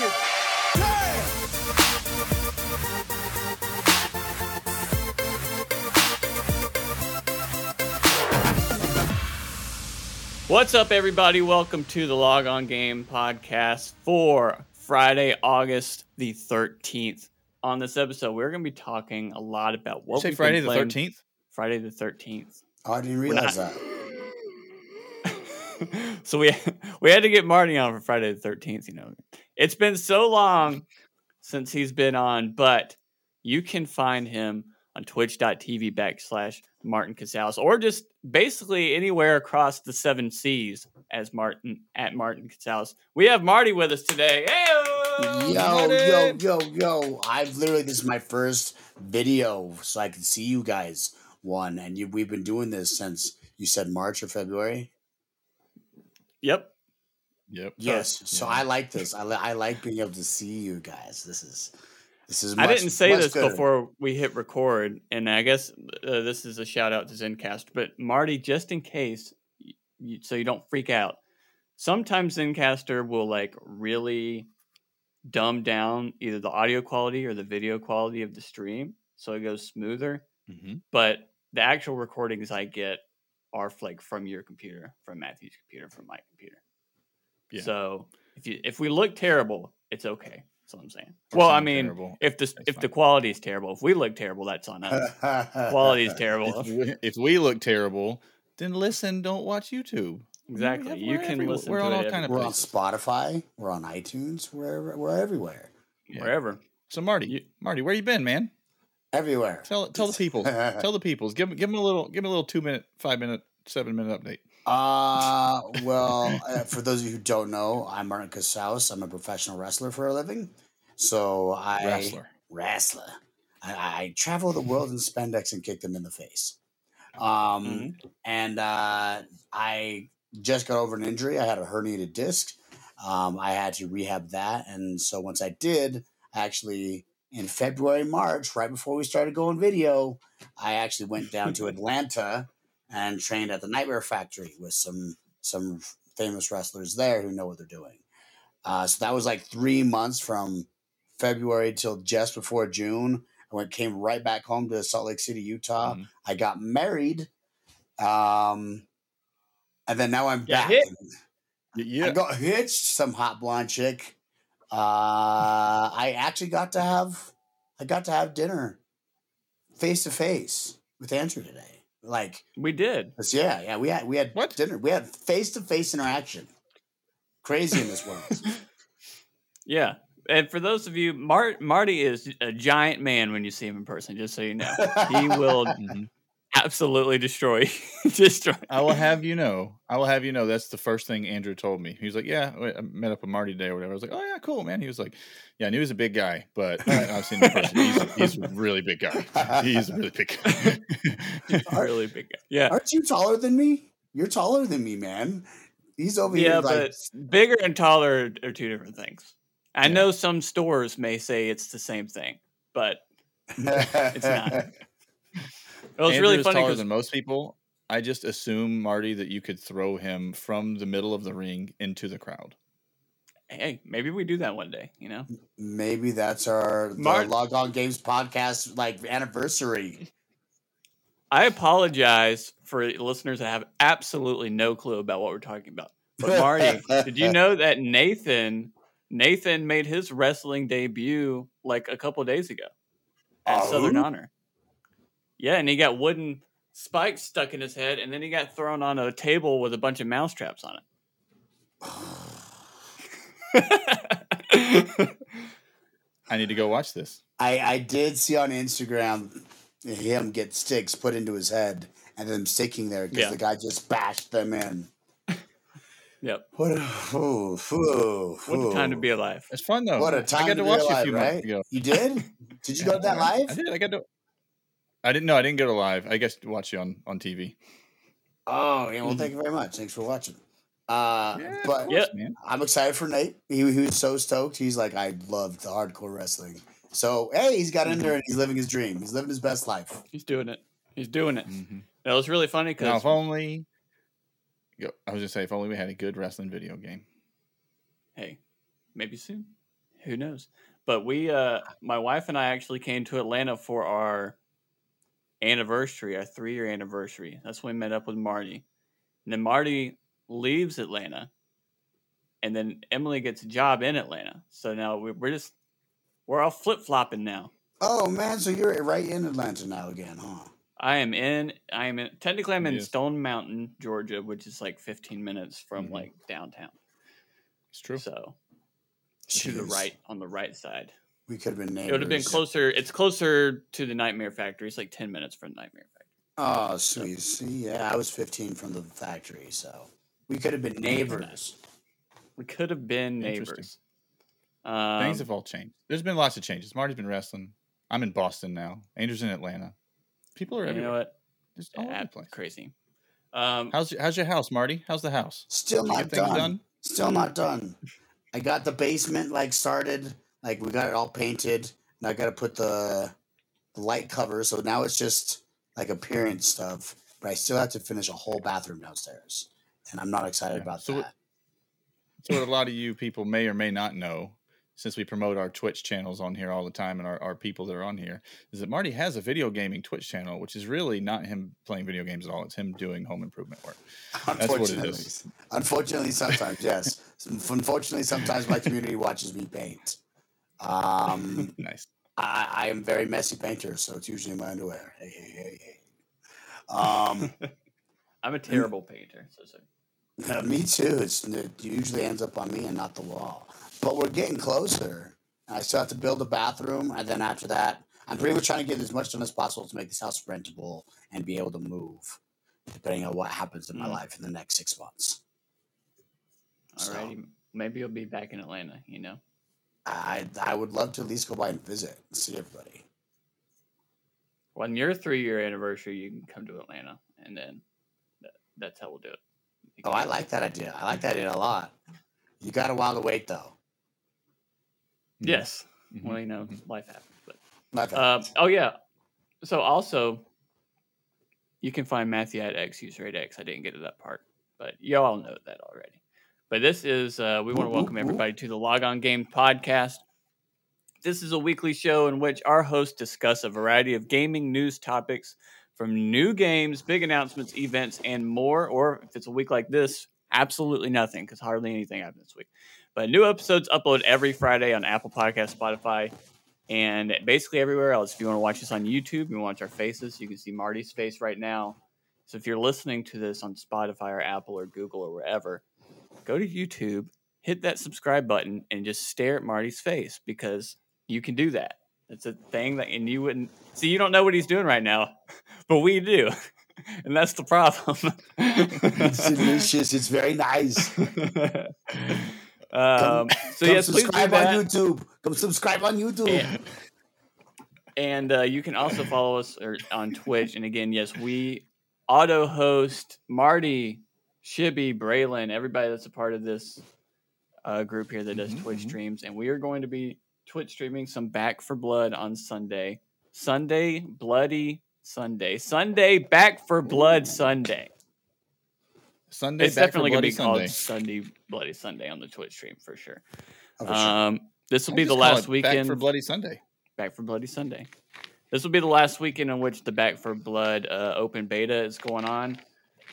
naked. What's up, everybody? Welcome to the Log On Game podcast for Friday, August the 13th. On this episode, we're going to be talking a lot about what say we've Friday been the thirteenth. Friday the 13th. Oh, I didn't realize not- that. so we we had to get Marty on for Friday the 13th, you know. It's been so long since he's been on, but you can find him on twitch.tv backslash Martin Casales or just basically anywhere across the seven seas as Martin at Martin Casales. We have Marty with us today. Hey Yo, yo, yo, yo! I've literally this is my first video, so I can see you guys. One, and you, we've been doing this since you said March or February. Yep. Yep. Yes, so yeah. I like this. I, li- I like being able to see you guys. This is this is. I didn't say this gooder. before we hit record, and I guess uh, this is a shout out to Zencast. But Marty, just in case, you, so you don't freak out, sometimes Zencastr will like really dumb down either the audio quality or the video quality of the stream, so it goes smoother. Mhm. But the actual recordings I get are like from your computer, from Matthew's computer, from my computer. Yeah. So if you if we look terrible, it's okay. That's what I'm saying. Or well, I mean, terrible, if the that's if the quality is terrible, if we look terrible, that's on us. quality is terrible. If we, if we look terrible, then listen. Don't watch YouTube. Exactly. You we're can everywhere. listen We're to on it all kind of We're on. Spotify. We're on iTunes. We're we're everywhere. Yeah. wherever. So Marty, You- Marty, where you been, man? Everywhere. Tell tell the people. tell the peoples. Give 'em- give them a little. Give them a little two minute, five minute, seven minute update. Uh, well, uh, for those of you who don't know, I'm Martin Casals. I'm a professional wrestler for a living. So I Wrestler. wrestler. I, I travel the world in spandex and kick them in the face. Um, Mhm. and uh, I just got over an injury. I had a herniated disc. Um, I had to rehab that, and so once I did, actually in February, March, right before we started going video, I actually went down to Atlanta and trained at the Nightmare Factory with some some famous wrestlers there who know what they're doing. Uh, so that was like three months from February till just before June. I went came right back home to Salt Lake City, Utah. Mhm. I got married, um, and then now I'm Yeah, back. hit. I got hitched. Some hot blonde chick. Uh, I actually got to have I got to have dinner face to face with Andrew today. Like, We did. yeah, yeah, we had we had What? dinner. We had face to face interaction. Crazy in this world. Yeah. And for those of you, Mart Marty is a giant man when you see him in person. Just so you know, he will. absolutely destroy destroy. I will have you know. I will have you know. That's the first thing Andrew told me. He was like, "Yeah, I I met up with Marty today or whatever." I was like, "Oh yeah, cool, man." He was like, "Yeah, I knew he was a big guy, but I- I've seen him person. He's, he's a really big guy. He's a really big guy." really big guy. Yeah. Aren't you taller than me? You're taller than me, man. He's over Yeah, here like but bigger and taller are two different things. I know some stores may say it's the same thing, but it's not. It was Andrew really is funny taller 'cause- than most people. I just assume Marty that you could throw him from the middle of the ring into the crowd. hey, maybe we do that one day. You know, Maybe that's our Mart- Log On Games podcast like anniversary. I apologize for listeners that have absolutely no clue about what we're talking about. But Marty, did you know that Nathan Nathan made his wrestling debut like a couple days ago at oh, Southern Oh? Honor? Yeah, and he got wooden spikes stuck in his head, and then he got thrown on a table with a bunch of mouse traps on it. I need to go watch this. I, I did see on Instagram him get sticks put into his head and them sticking there because Yeah. the guy just bashed them in. yep. What a, ooh, ooh, What a time to be alive. It's fun though. What a time got to to be watch it a alive, few right? months ago. You did? Did you go to that live? I did. I got to. I didn't know. I didn't go to live. I guess to watch you on on TV. Oh, yeah. Well, thank you very much. Thanks for watching. Uh, Yeah, but course, Yep. I'm excited for Nate. He, he was so stoked. He's like, I love the hardcore wrestling. So, hey, he's got in there and he's living his dream. He's living his best life. He's doing it. He's doing it. Mhm. That was really funny Now, because if only. Go- I was gonna say, if only we had a good wrestling video game. hey, maybe soon. Who knows? But we, uh, my wife and I actually came to Atlanta for our anniversary, our three year anniversary. That's when we met up with Marty. And then Marty leaves Atlanta. And then Emily gets a job in Atlanta. So now we- we're just, we're all flip flopping now. Oh man, so you're right in Atlanta now again, huh? I am in, I am in, technically I'm in Yes. Stone Mountain, Georgia, which is like 15 minutes from Mhm. like downtown. It's true. So to the right, on the right side. We could have been neighbors. It would have been closer. It's closer to the Nightmare Factory. It's like ten minutes from Nightmare Factory. Oh, sweet. See, yeah, I was 15 from the factory, so we could have been neighbors. We could have been Interesting. neighbors. Um, Things have all changed. There's been lots of changes. Marty's been wrestling. I'm in Boston now. Andrew's in Atlanta. People are you everywhere. know what? Just all over Ah, the place. crazy. Um, How's your, how's your house, Marty? How's the house? Still not done. done? Still not done. I got the basement like started, like we got it all painted. And I got to put the, the light cover, so now it's just like appearance stuff. But I still have to finish a whole bathroom downstairs, and I'm not excited Yeah. about So what- that. So what a lot of you people may or may not know, since we promote our Twitch channels on here all the time and our, our people that are on here, is that Marty has a video gaming Twitch channel, which is really not him playing video games at all. It's him doing home improvement work. what it Unfortunately, is. unfortunately, sometimes yes. Unfortunately, sometimes my community watches me paint. Um, nice. I, I am very messy painter, so it's usually in my underwear. Hey, hey, hey, hey. Um, I'm a terrible painter. So, so me too. It's, it usually ends up on me and not the wall. But we're getting closer. I still have to build a bathroom, and then after that, I'm pretty much trying to get as much done as possible to make this house rentable and be able to move, depending on what happens in my Mm. life in the next six months. So- alrighty, maybe you'll be back in Atlanta. You know, I I would love to at least go by and visit and see everybody. When your three year anniversary, you can come to Atlanta, and then that, that's how we'll do it. Oh, I like that idea. I like that idea a lot. You got a while to wait though. Yes. Mhm. Well, you know, Mhm. life happens. But Not Um, oh yeah. So also, you can find Matthew at X user at X. I didn't get to that part, but y'all know that already. But this is uh, we want to welcome everybody to the Log On Game podcast. This is a weekly show in which our hosts discuss a variety of gaming news topics from new games, big announcements, events, and more. Or if it's a week like this, absolutely nothing because hardly anything happened this week. But new episodes upload every Friday on Apple Podcast, Spotify, and basically everywhere else. If you want to watch us on YouTube, you watch our faces, you can see Marty's face right now. So if you're listening to this on Spotify or Apple or Google or wherever, go to YouTube, hit that subscribe button, and just stare at Marty's face because you can do that. It's a thing that, and you wouldn't see. You don't know what he's doing right now, but we do, and that's the problem. it's delicious. It's very nice. um, so Come yes, please subscribe on YouTube. Come subscribe on YouTube. And, and uh, you can also follow us or, on Twitch. And again, yes, we auto host Marty, Shibby, Braylon, everybody that's a part of this uh, group here that does Mhm, Twitch mhm. streams. And we are going to be Twitch streaming some Back 4 Blood on Sunday. Sunday, Bloody Sunday. Sunday, Back 4 Blood Sunday. Sunday. it's definitely going to be called Sunday. Sunday, Bloody Sunday on the Twitch stream for sure. Oh, sure. Um, this will I'll be the last weekend Back for Bloody Sunday. Back for Bloody Sunday. This will be the last weekend in which the Back 4 Blood uh, open beta is going on.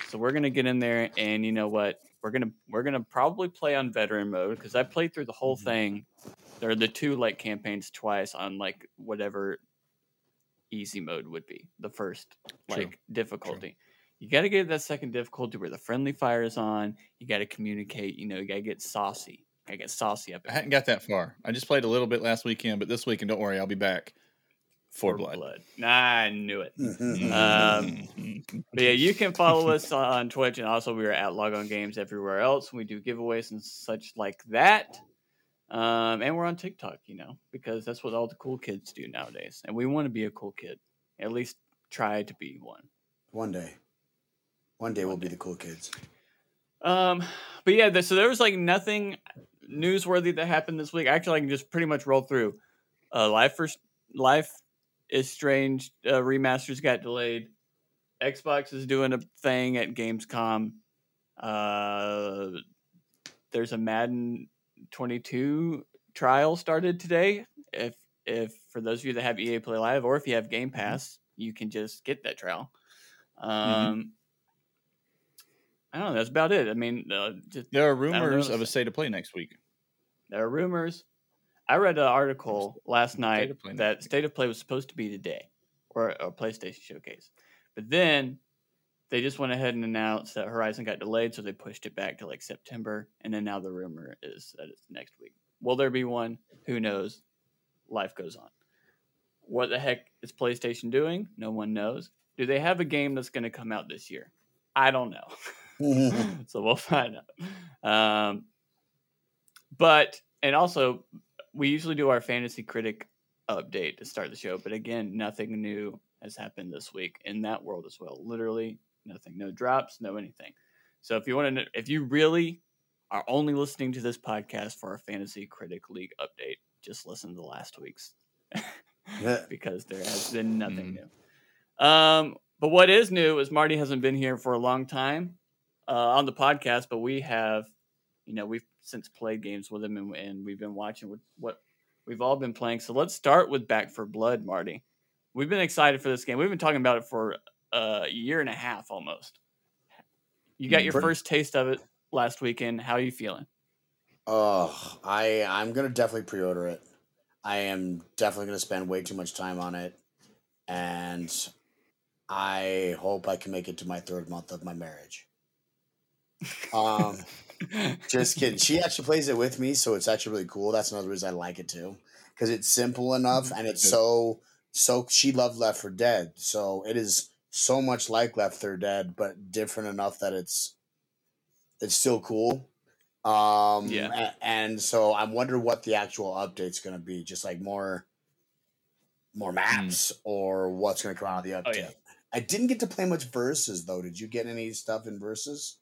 So we're gonna get in there, and you know what? We're gonna we're gonna probably play on veteran mode because I played through the whole Mhm. thing. There are the two like campaigns twice on like whatever easy mode would be the first True. like difficulty. You got to get that second difficulty where the friendly fire is on. You got to communicate. You know, you got to get saucy. I get saucy up. I hadn't got that far. I just played a little bit last weekend, but this weekend, don't worry, I'll be back for for blood. I knew it. Mhm. Um, But yeah, you can follow us on Twitch, and also we are at Log On Games everywhere else. We do giveaways and such like that. Um, and we're on TikTok, you know, because that's what all the cool kids do nowadays. And we want to be a cool kid, at least try to be one. One day. One day we'll be the cool kids. Um, but yeah, th- so there was like nothing newsworthy that happened this week. Actually, I can just pretty much roll through. Uh, Life first, Life is Strange uh, remasters got delayed. Xbox is doing a thing at Gamescom. Uh, there's a Madden 22 trial started today. If if for those of you that have EA Play Live or if you have Game Pass, you can just get that trial. Um, I don't know. That's about it. I mean, uh, just, There are rumors of a state of play next week. there are rumors. I read an article last night next that. State of Play was supposed to be today or a PlayStation showcase, but then they just went ahead and announced that Horizon got delayed, so they pushed it back to like September, and then now the rumor is that it's next week. Will there be one? Who knows? Life goes on. What the heck is PlayStation doing? No one knows. Do they have a game that's going to come out this year? I don't know. so we'll find out. Um, but and also, we usually do our fantasy critic update to start the show, but again, nothing new has happened this week in that world as well. Literally nothing, no drops, no anything. So if you want to, know, if you really are only listening to this podcast for our fantasy critic league update, just listen to last week's Yeah. because there has been nothing Mm. new. Um, but what is new is Marty hasn't been here for a long time uh, on the podcast, but we have, you know, we've since played games with him and, and we've been watching what, what we've all been playing. So let's start with Back 4 Blood, Marty. We've been excited for this game. We've been talking about it for a year and a half almost. You got Mm, your first taste of it last weekend. How are you feeling? Oh, I I'm gonna definitely pre-order it. I am definitely gonna spend way too much time on it, and I hope I can make it to my third month of my marriage. Um, just kidding. She actually plays it with me, so it's actually really cool. That's another reason I like it too, because it's simple enough and it's so so. She loved Left 4 Dead, so it is so much like Left 4 Dead, but different enough that it's it's still cool. Um, Yeah. a- and so I'm wondering what the actual update's going to be. Just like more more maps or what's going to come out of the update. Oh, yeah. I didn't get to play much verses though. Did you get any stuff in verses?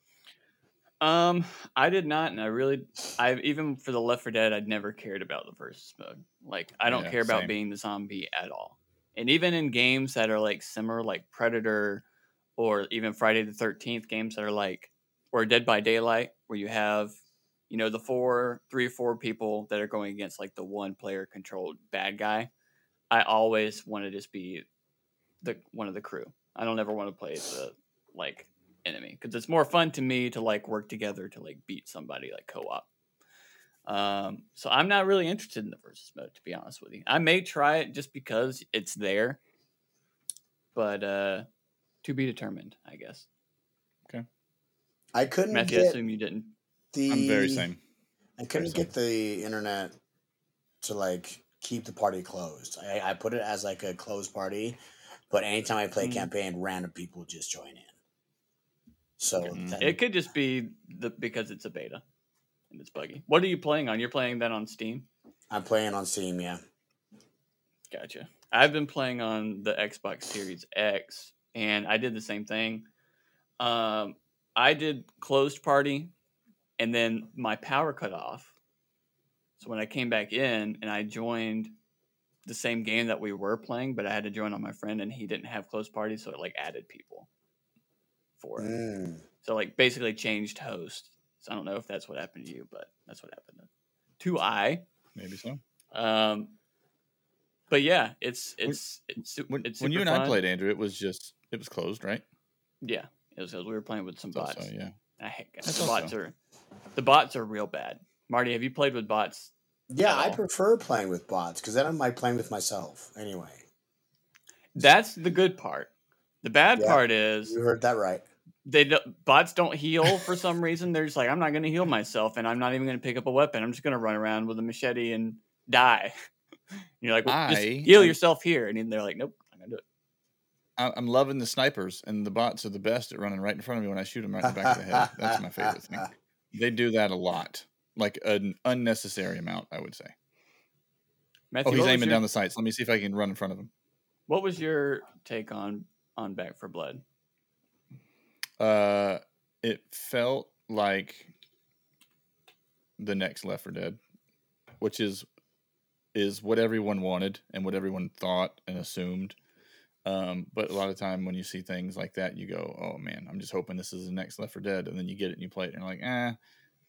Um, I did not, and I really, I even for the Left 4 Dead, I'd never cared about the versus mode. Like, I don't Yeah, care about same. being the zombie at all. And even in games that are like similar, like Predator, or even Friday the Thirteenth games that are like, or Dead by Daylight, where you have, you know, the four, three or four people that are going against like the one player controlled bad guy. I always want to just be the one of the crew. I don't ever want to play the like enemy because it's more fun to me to like work together to like beat somebody like co-op. Um, so I'm not really interested in the versus mode to be honest with you. I may try it just because it's there, but uh, to be determined, I guess. Okay. I couldn't Matthew, I get assume you didn't. the. I'm very same. I couldn't same. get the internet to like keep the party closed. I, I put it as like a closed party, but anytime I play Mhm. campaign, random people just join in. So then- It could just be the because it's a beta and it's buggy. What are you playing on? You're playing that on Steam. I'm playing on Steam. Yeah. Gotcha. I've been playing on the Xbox Series X, and I did the same thing. Um, I did closed party, and then my power cut off. So when I came back in and I joined the same game that we were playing, but I had to join on my friend, and he didn't have closed party, so it like added people for it. Mm. So like basically changed host. So I don't know if that's what happened to you, but that's what happened to I. Maybe so. Um, but yeah, it's it's it's, When, it's when you super and I played, Andrew, it was just it was closed, right? Yeah, it was, we were playing with some So, bots. so, yeah. I hate the bots also- are the bots are real bad. Marty, have you played with bots? Yeah, I prefer playing with bots because then I'm like playing with myself. Anyway, That's the good part. The bad Yeah. part is you heard that right. they don't, bots don't heal for some reason. They're just like, I'm not going to heal myself, and I'm not even going to pick up a weapon. I'm just going to run around with a machete and die. You're like, well, just heal I- yourself here, and then they're like, Nope, I'm going to do it. I- I'm loving the snipers, and the bots are the best at running right in front of me when I shoot them right in the back of the head. That's my favorite thing. They do that a lot, like an unnecessary amount, I would say. Oh, Matthew, Oh, he's aiming your- down the sights. Let me see if I can run in front of him. What was your take on on Back 4 Blood? Uh, it felt like the next Left 4 Dead, which is is what everyone wanted and what everyone thought and assumed. Um, but a lot of time when you see things like that, you go, "Oh man, I'm just hoping this is the next Left 4 Dead," and then you get it and you play it and you're like, "Eh,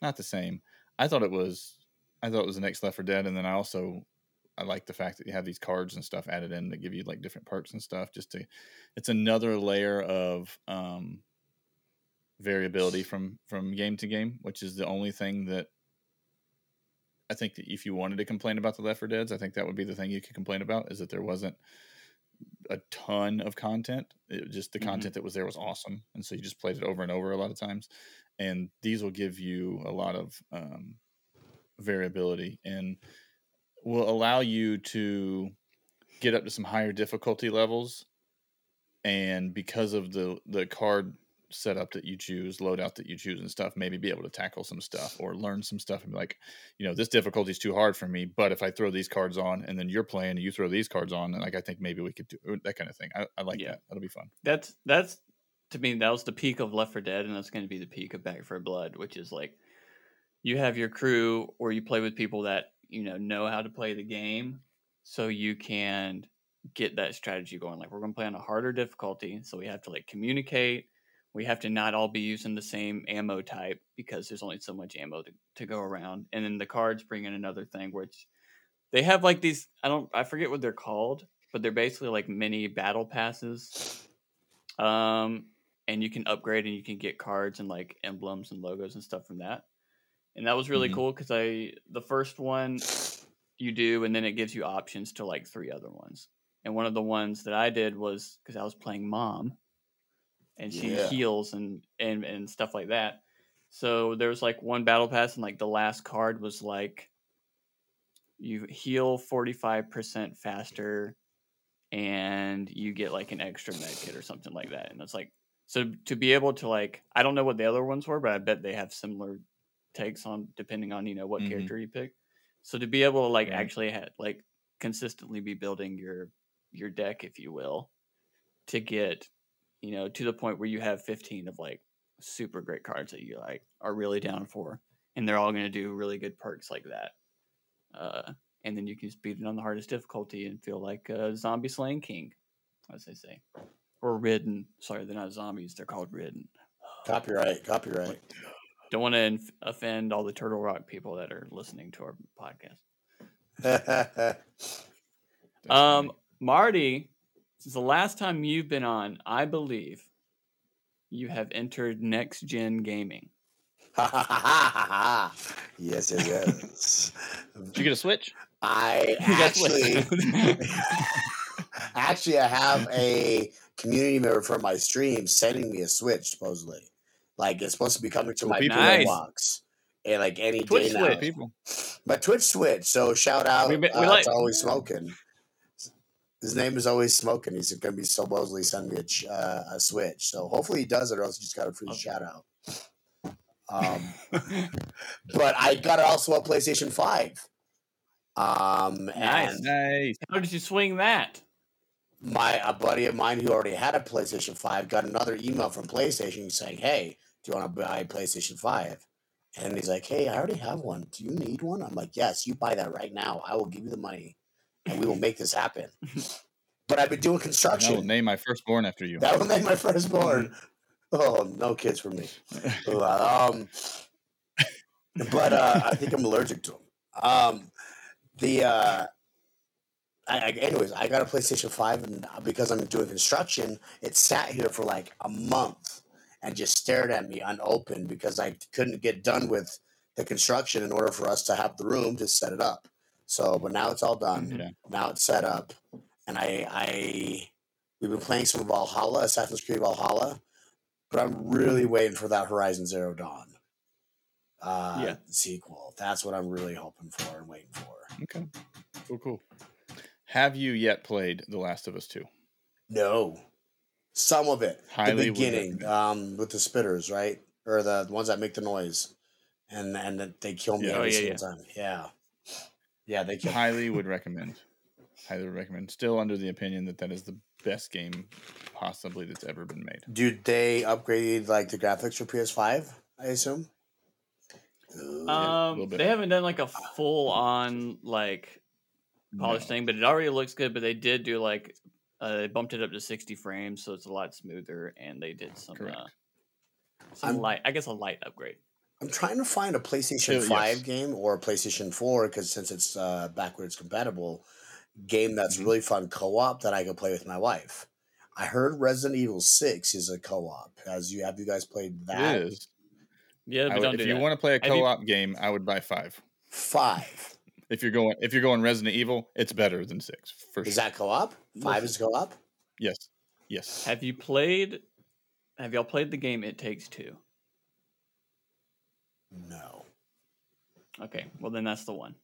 not the same." I thought it was I thought it was the next Left 4 Dead, and then I also I like the fact that you have these cards and stuff added in that give you like different perks and stuff. Just to, it's another layer of um, variability from from game to game, which is the only thing that I think that if you wanted to complain about the Left 4 Dead's, I think that would be the thing you could complain about is that there wasn't a ton of content. It, just the Mhm. content that was there was awesome, and so you just played it over and over a lot of times. And these will give you a lot of um, variability and will allow you to get up to some higher difficulty levels. And because of the the card setup that you choose, loadout that you choose, and stuff, maybe be able to tackle some stuff or learn some stuff and be like, you know, this difficulty is too hard for me. But if I throw these cards on, and then you're playing, and you throw these cards on, and like I think maybe we could do that kind of thing. I, I like Yeah. that. That'll be fun. That's that's to me that was the peak of Left 4 Dead, and that's going to be the peak of Back 4 Blood, which is like you have your crew or you play with people that you know know how to play the game, so you can get that strategy going. Like we're going to play on a harder difficulty, so we have to like communicate. We have to not all be using the same ammo type because there's only so much ammo to, to go around. And then the cards bring in another thing, which they have like these. I don't. I forget what they're called, but they're basically like mini battle passes um, and you can upgrade and you can get cards and like emblems and logos and stuff from that. And that was really Mhm. cool because I the first one you do, and then it gives you options to like three other ones. And one of the ones that I did was because I was playing mom, and she Yeah. heals and and and stuff like that. So there was like one battle pass, and like the last card was like you heal forty five percent faster and you get like an extra med kit or something like that. And it's like so to be able to like I don't know what the other ones were, but I bet they have similar takes on depending on you know what Mhm. character you pick. So to be able to like Right. actually ha- like consistently be building your your deck, if you will, to get you know to the point where you have fifteen of like super great cards that you like are really down for, and they're all going to do really good perks like that. Uh, and then you can just beat it on the hardest difficulty and feel like a zombie slaying king, as they say, or ridden. Sorry, they're not zombies; they're called ridden. Copyright, copyright. Don't want to inf- offend all the Turtle Rock people that are listening to our podcast. Um, funny. Marty, since the last time you've been on, I believe you have entered next gen gaming. yes, yes, yes. Did you get a Switch? I actually, actually, I have a community member from my stream sending me a Switch. Supposedly, like it's supposed to be coming to my people. Nice. mailbox, and like any Twitch day now. People. My Twitch Switch. So shout out. We We, uh, like- to always smoking. His name is always smoking. He's going to be supposedly sending me a, uh, a Switch. So hopefully he does it, or else he just got a free Okay. shout out. Um, but I got it also a PlayStation Five. Um, Nice. Nice. How did you swing that? my a buddy of mine who already had a PlayStation Five got another email from PlayStation saying, "Hey, do you want to buy a PlayStation 5? And he's like, "Hey, I already have one. Do you need one?" I'm like, "Yes, you buy that right now. I will give you the money, and we will make this happen." but I've been doing construction. I will name my firstborn after you. That will name my firstborn. Oh, no kids for me. um, but uh, I think I'm allergic to them. Um, the uh, I, I, anyways, I got a PlayStation Five, and because I'm doing construction, it sat here for like a month and just stared at me unopened because I couldn't get done with the construction in order for us to have the room to set it up. So, but now it's all done. Yeah. Now it's set up, and I, I, we've been playing some Valhalla, Assassin's Creed Valhalla, but I'm really waiting for that Horizon Zero Dawn. Uh, Yeah. sequel. That's what I'm really hoping for and waiting for. Okay. Cool, cool. Have you yet played The Last of Us 2? No, some of it. Highly the beginning, um, with the spitters, right, or the ones that make the noise, and and they kill me Yeah. every Oh, yeah, single yeah. time. Yeah, yeah, they kill. Highly would recommend. Highly would recommend. Still under the opinion that that is the best game possibly that's ever been made. Dude, they upgraded like the graphics for PS5. I assume. Ooh. Um, little bit. they haven't done like a full on like polished No. thing, but it already looks good. But they did do like uh, they bumped it up to sixty frames, so it's a lot smoother, and they did some uh, some I'm- light, I guess, a light upgrade. I'm trying to find a PlayStation Uh, 5 yes. game or a PlayStation 4 because since it's uh, backwards compatible, game that's Mhm. really fun co-op that I can play with my wife. I heard Resident Evil 6 is a co-op. As you have you guys played that? It is. Yeah, but would- don't if do you that. want to play a co-op game, I would buy five. Five. If you're going, if you're going Resident Evil, it's better than six for Is sure. that co-op? Five is co-op? yes, yes. Have you played? Have y'all played the game It Takes Two? No. Okay, well then that's the one.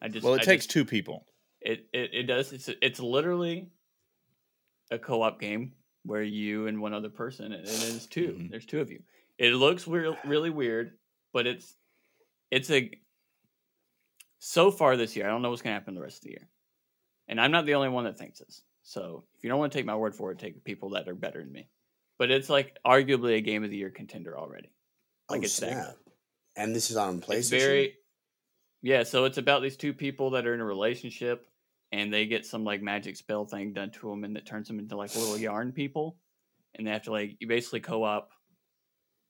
I just Well, it I takes just- two people. it, it it does. It's it's literally a co-op game where you and one other person. and It is 2 Mhm. There's two of you. It looks weird, really weird, but it's it's a. So far this year, I don't know what's gonna happen the rest of the year, and I'm not the only one that thinks this. So if you don't want to take my word for it, take people that are better than me. But it's like arguably a game of the year contender already. Like oh, it's that good. snap. And this is on PlayStation. It's very yeah. So it's about these two people that are in a relationship, and they get some like magic spell thing done to them, and it turns them into like little yarn people, and they have to like you basically co-op,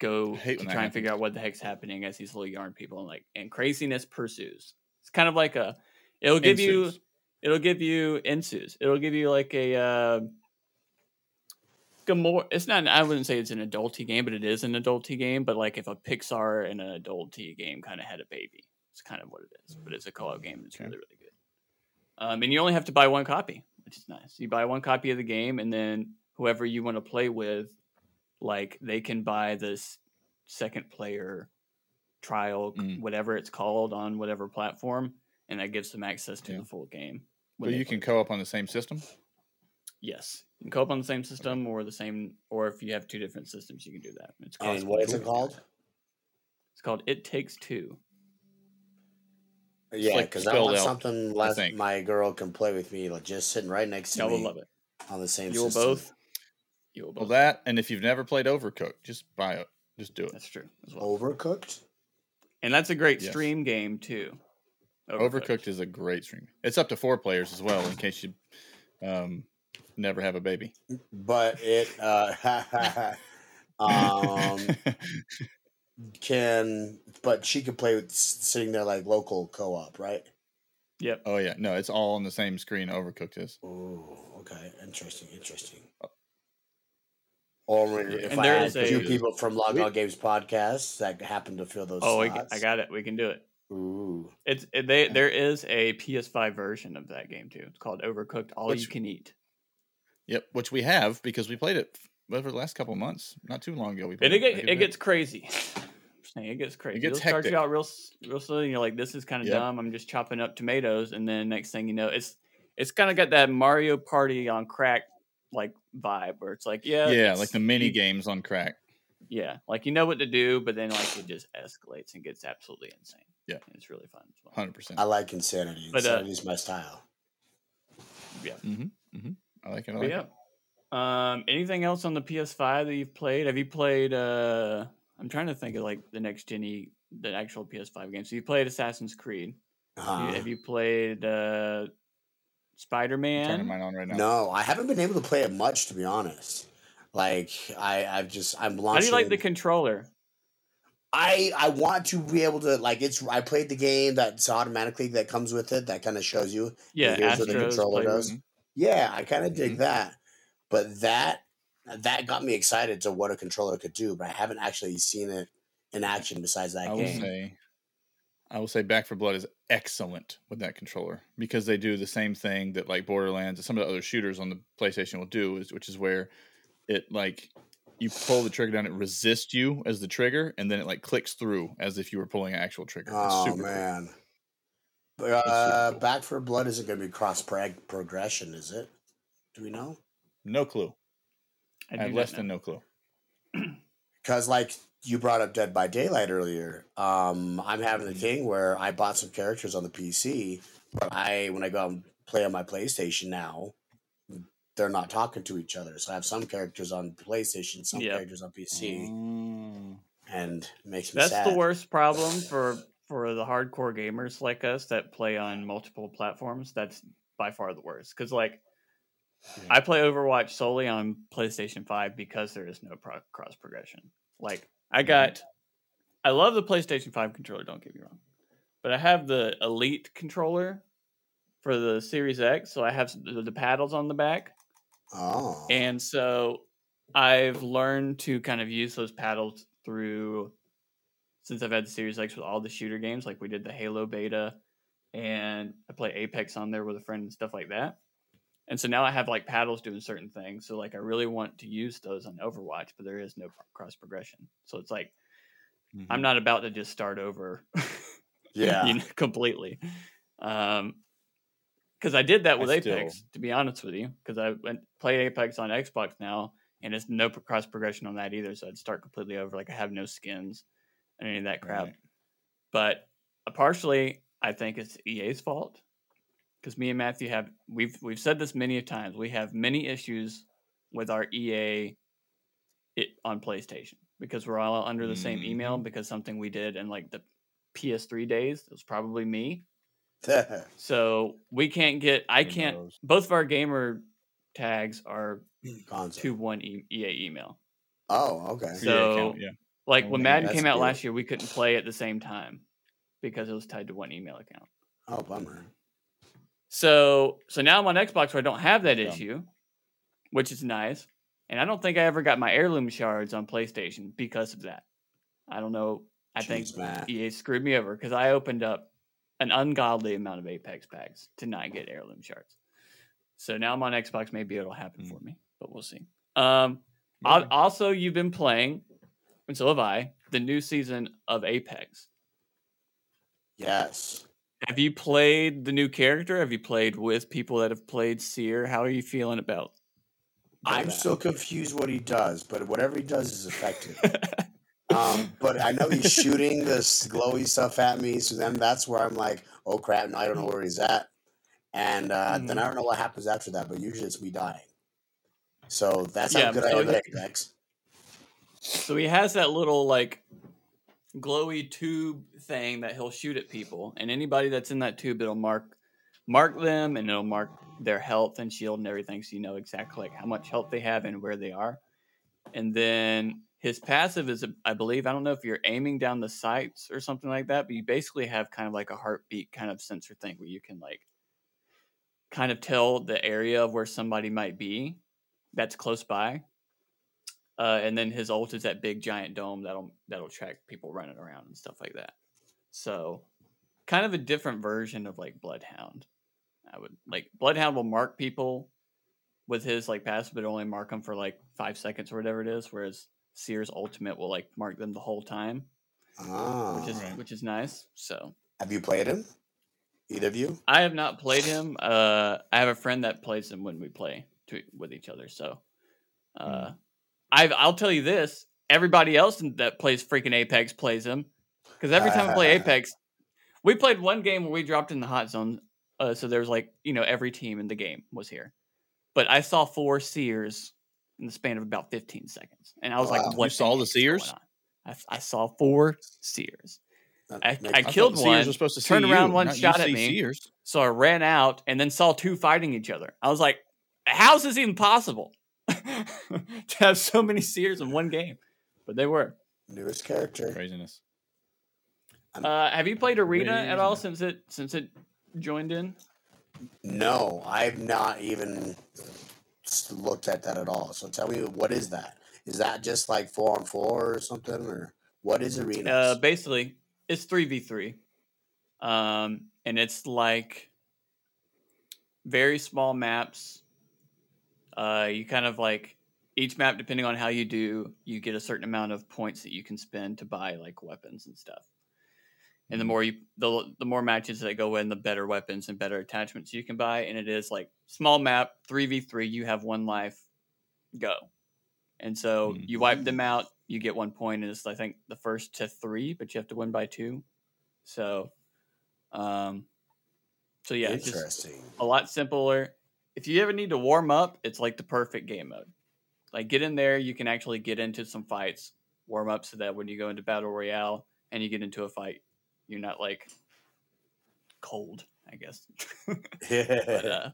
go I to when that try and figure out what the heck's happening as these little yarn people, and like and craziness pursues. It's kind of like a, it'll give you, it'll give you ensues. It'll give you like a. Uh, more it's not i wouldn't say it's an adulty game but it is an adulty game but like if a pixar and an adulty game kind of had a baby it's kind of what it is but it's a co-op game that's Okay. really really good um, and you only have to buy one copy which is nice you buy one copy of the game and then whoever you want to play with like they can buy this second player trial Mm. whatever it's called on whatever platform and that gives them access to Yeah. the full game But you can co-op on the same system. Yes, you can co-op on the same system or the same, or if you have two different systems, you can do that. It's And what is it called? It's called It Takes Two. Yeah, like because I want out, something less my girl can play with me, like just sitting right next to Y'all will me love it. on the same You will system. both. You will both. Well, that and if you've never played Overcooked, just buy it. Just do it. That's true as well. Overcooked? And that's a great Yes. stream game too. Overcooked. is a great stream. It's up to four players as well, in case you um, never have a baby. But it uh um can but she could play with s- sitting there like local co-op, right? Yep. oh yeah, no, it's all on the same screen. Overcooked is. Oh, okay. Interesting, interesting. Or if And I there had is a few people from Log On Games podcast that happen to fill those Oh, I, slots. I got it. We can do it. Ooh. It's it, they. There is a PS5 version of that game too. It's called Overcooked All Which- You Can Eat. Yep, which we have because we played it over the last couple of months. Not too long ago, we And played it, get, Like, it gets crazy. I'm it gets crazy. gets It'll start you out real, s- real slow. And you're like, this is kind of Yep. dumb. I'm just chopping up tomatoes, and then next thing you know, it's it's kind of got that Mario Party on crack like vibe, where it's like, yeah, yeah, like the mini you- games on crack. Yeah, like you know what to do, but then like it just escalates and gets absolutely insane. Yeah. And it's really fun well. Hundred percent. I like insanity. But, uh, Insanity is my style. Yeah mm-hmm. Mm-hmm. I like it. I like yeah. it. Um, anything else on the PS5 that you've played? Have you played? uh I'm trying to think of like the next gen, the actual PS5 game. So you played Assassin's Creed. Have Uh, you- have you played uh, Spider I'm turning Man? mine on right now. no, I haven't been able to play it much to be honest. Like I, I've just I'm launching. How do you like the controller? I I want to be able to like it's. I played the game that's automatically that comes with it that kind of shows you. Yeah, here's what the Astros controller played with- does. Yeah, I kind of Mhm. dig that, but that that got me excited to what a controller could do. But I haven't actually seen it in action besides that I game. say, I will say, Back 4 Blood is excellent with that controller because they do the same thing that like Borderlands and some of the other shooters on the PlayStation will do, is which is where it like you pull the trigger down, it resists you as the trigger, and then it like clicks through as if you were pulling an actual trigger. It's Oh super cool. man. But, uh, cool. Back 4 Blood isn't going to be cross prog- progression, is it? Do we know? No clue. I, I, have less not than no clue. Because like you brought up Dead by Daylight earlier, um, I'm having a Mhm. thing where I bought some characters on the PC, but I when I go out and play on my PlayStation now, they're not talking to each other. So I have some characters on PlayStation, some Yep. characters on PC, Mm. and it makes me That's sad. the worst problem for for the hardcore gamers like us that play on multiple platforms. That's by far the worst because like Yeah. I play Overwatch solely on PlayStation Five because there is no pro- cross progression. Like I got I love the PlayStation 5 controller, don't get me wrong. But I have the Elite controller for the Series X, so I have the, the paddles on the back. Oh. And so I've learned to kind of use those paddles through since I've had the Series X with all the shooter games, like we did the Halo beta and I play Apex on there with a friend and stuff like that. And so now I have like paddles doing certain things. So like I really want to use those on Overwatch, but there is no cross progression. So it's like I'm not about to just start over yeah. you know, completely. Um, because I did that with I Apex, still- to be honest with you, because I went played Apex on Xbox now, and it's no cross progression on that either. So I'd start completely over. Like I have no skins and any of that crap. Right. But uh, partially, I think it's EA's fault because me and Matthew have we've we've said this many a times. We have many issues with our EA it on PlayStation because we're all under the same email mm-hmm. because something we did in like the PS3 days. It was probably me. So we can't get. I can't. knows? Both of our gamer tags are Console. to one e- EA email. Oh, okay. So- account, yeah. Like Oh, when man, Madden came out good. last year, we couldn't play at the same time because it was tied to one email account. Oh, bummer. So so now I'm on Xbox where I don't have that Dumb. issue, which is nice. And I don't think I ever got my heirloom shards on PlayStation because of that. I don't know. I think Jeez, man. EA screwed me over because I opened up an ungodly amount of Apex packs to not get heirloom shards. So now I'm on Xbox. Maybe it'll happen Mm. for me, but we'll see. Um, Maybe. also, you've been playing, and so have I, the new season of Apex. Yes. Have you played the new character? Have you played with people that have played Seer? How are you feeling about? I'm that? still confused what he does, but whatever he does is effective. um, but I know he's shooting this glowy stuff at me, so then that's where I'm like, oh crap, no, I don't know where he's at. And uh, then I Mhm. don't know what happens after that, but usually it's me dying. So that's Yeah, how good so I am at Apex. So he has that little like glowy tube thing that he'll shoot at people, and anybody that's in that tube, it'll mark mark them, and it'll mark their health and shield and everything, so you know exactly like how much health they have and where they are. And then his passive is, I believe, I don't know if you're aiming down the sights or something like that, but you basically have kind of like a heartbeat kind of sensor thing where you can like kind of tell the area of where somebody might be that's close by. Uh, and then his ult is that big giant dome that'll that'll track people running around and stuff like that. So, kind of a different version of like Bloodhound. I would like Bloodhound will mark people with his like passive, but only mark them for like five seconds or whatever it is. Whereas Seer's ultimate will like mark them the whole time, Oh. which is which is nice. So Have you played him? Either of you? I have not played him. Uh, I have a friend that plays him when we play to, with each other. So, uh, I've I'll tell you this: everybody else that plays freaking Apex plays him because every time I play Apex, we played one game where we dropped in the hot zone. Uh, so there's like you know every team in the game was here, but I saw four seers in the span of about 15 seconds, and I was Wow. like, what? You saw the heck is seers? going on?" I, s- I saw four seers. I- I I killed the Seers one, supposed to turned around you, one not shot at me. Seers. So I ran out and then saw two fighting each other. I was like, how is this even possible to have so many seers in one game? But they were. newest character. Craziness. Uh, have you played Arena at all since it since it joined in? No, I've not even looked at that at all. So tell me, what is that? Is that just like four on four or something, or what is arena? Uh, basically, it's three v three, um, and it's like very small maps. Uh, you kind of like each map, depending on how you do, you get a certain amount of points that you can spend to buy like weapons and stuff. And the more you, the the more matches that go in, the better weapons and better attachments you can buy. And it is like small map, three v three. You have one life, go. And so you wipe them out, you get one point, and it's I think the first to three, but you have to win by two. So, um, so yeah, it's just Interesting. a lot simpler. If you ever need to warm up, it's like the perfect game mode. Like get in there, you can actually get into some fights, warm up so that when you go into battle royale and you get into a fight, you're not like cold, I guess. but uh,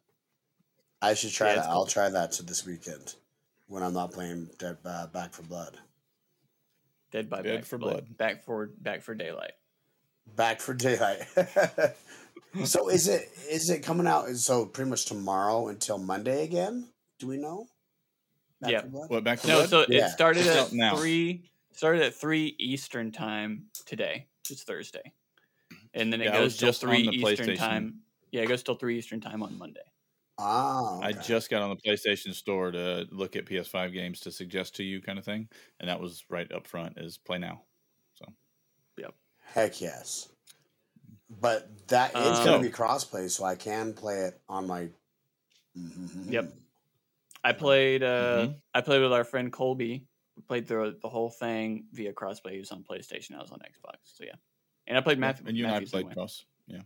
I should try yeah, that. it's I'll try that to this weekend when I'm not playing Dead uh, Back 4 Blood. Dead by Dead Back 4 Blood. Blood. Back for Back for Daylight. Back for daylight. so is it is it coming out? So pretty much tomorrow until Monday again? Do we know? Back Yeah. What back to No, blood? so Yeah. it started It's at three. Started at three Eastern time today. It's Thursday, and then it Yeah, goes till just on three the Eastern time. Yeah, it goes till three Eastern time on Monday. Ah, I just got on the PlayStation Store to look at PS5 games to suggest to you, kind of thing, and that was right up front. Is play now. So, yep. Heck yes. But that is Um, going to be crossplay, so I can play it on my. Mm-hmm. Yep. I played. uh Mhm. I played with our friend Colby. We played through the whole thing via crossplay. He was on PlayStation. I was on Xbox. So yeah, and I played Matthew. and you and I Matthew's the played cross. Yeah.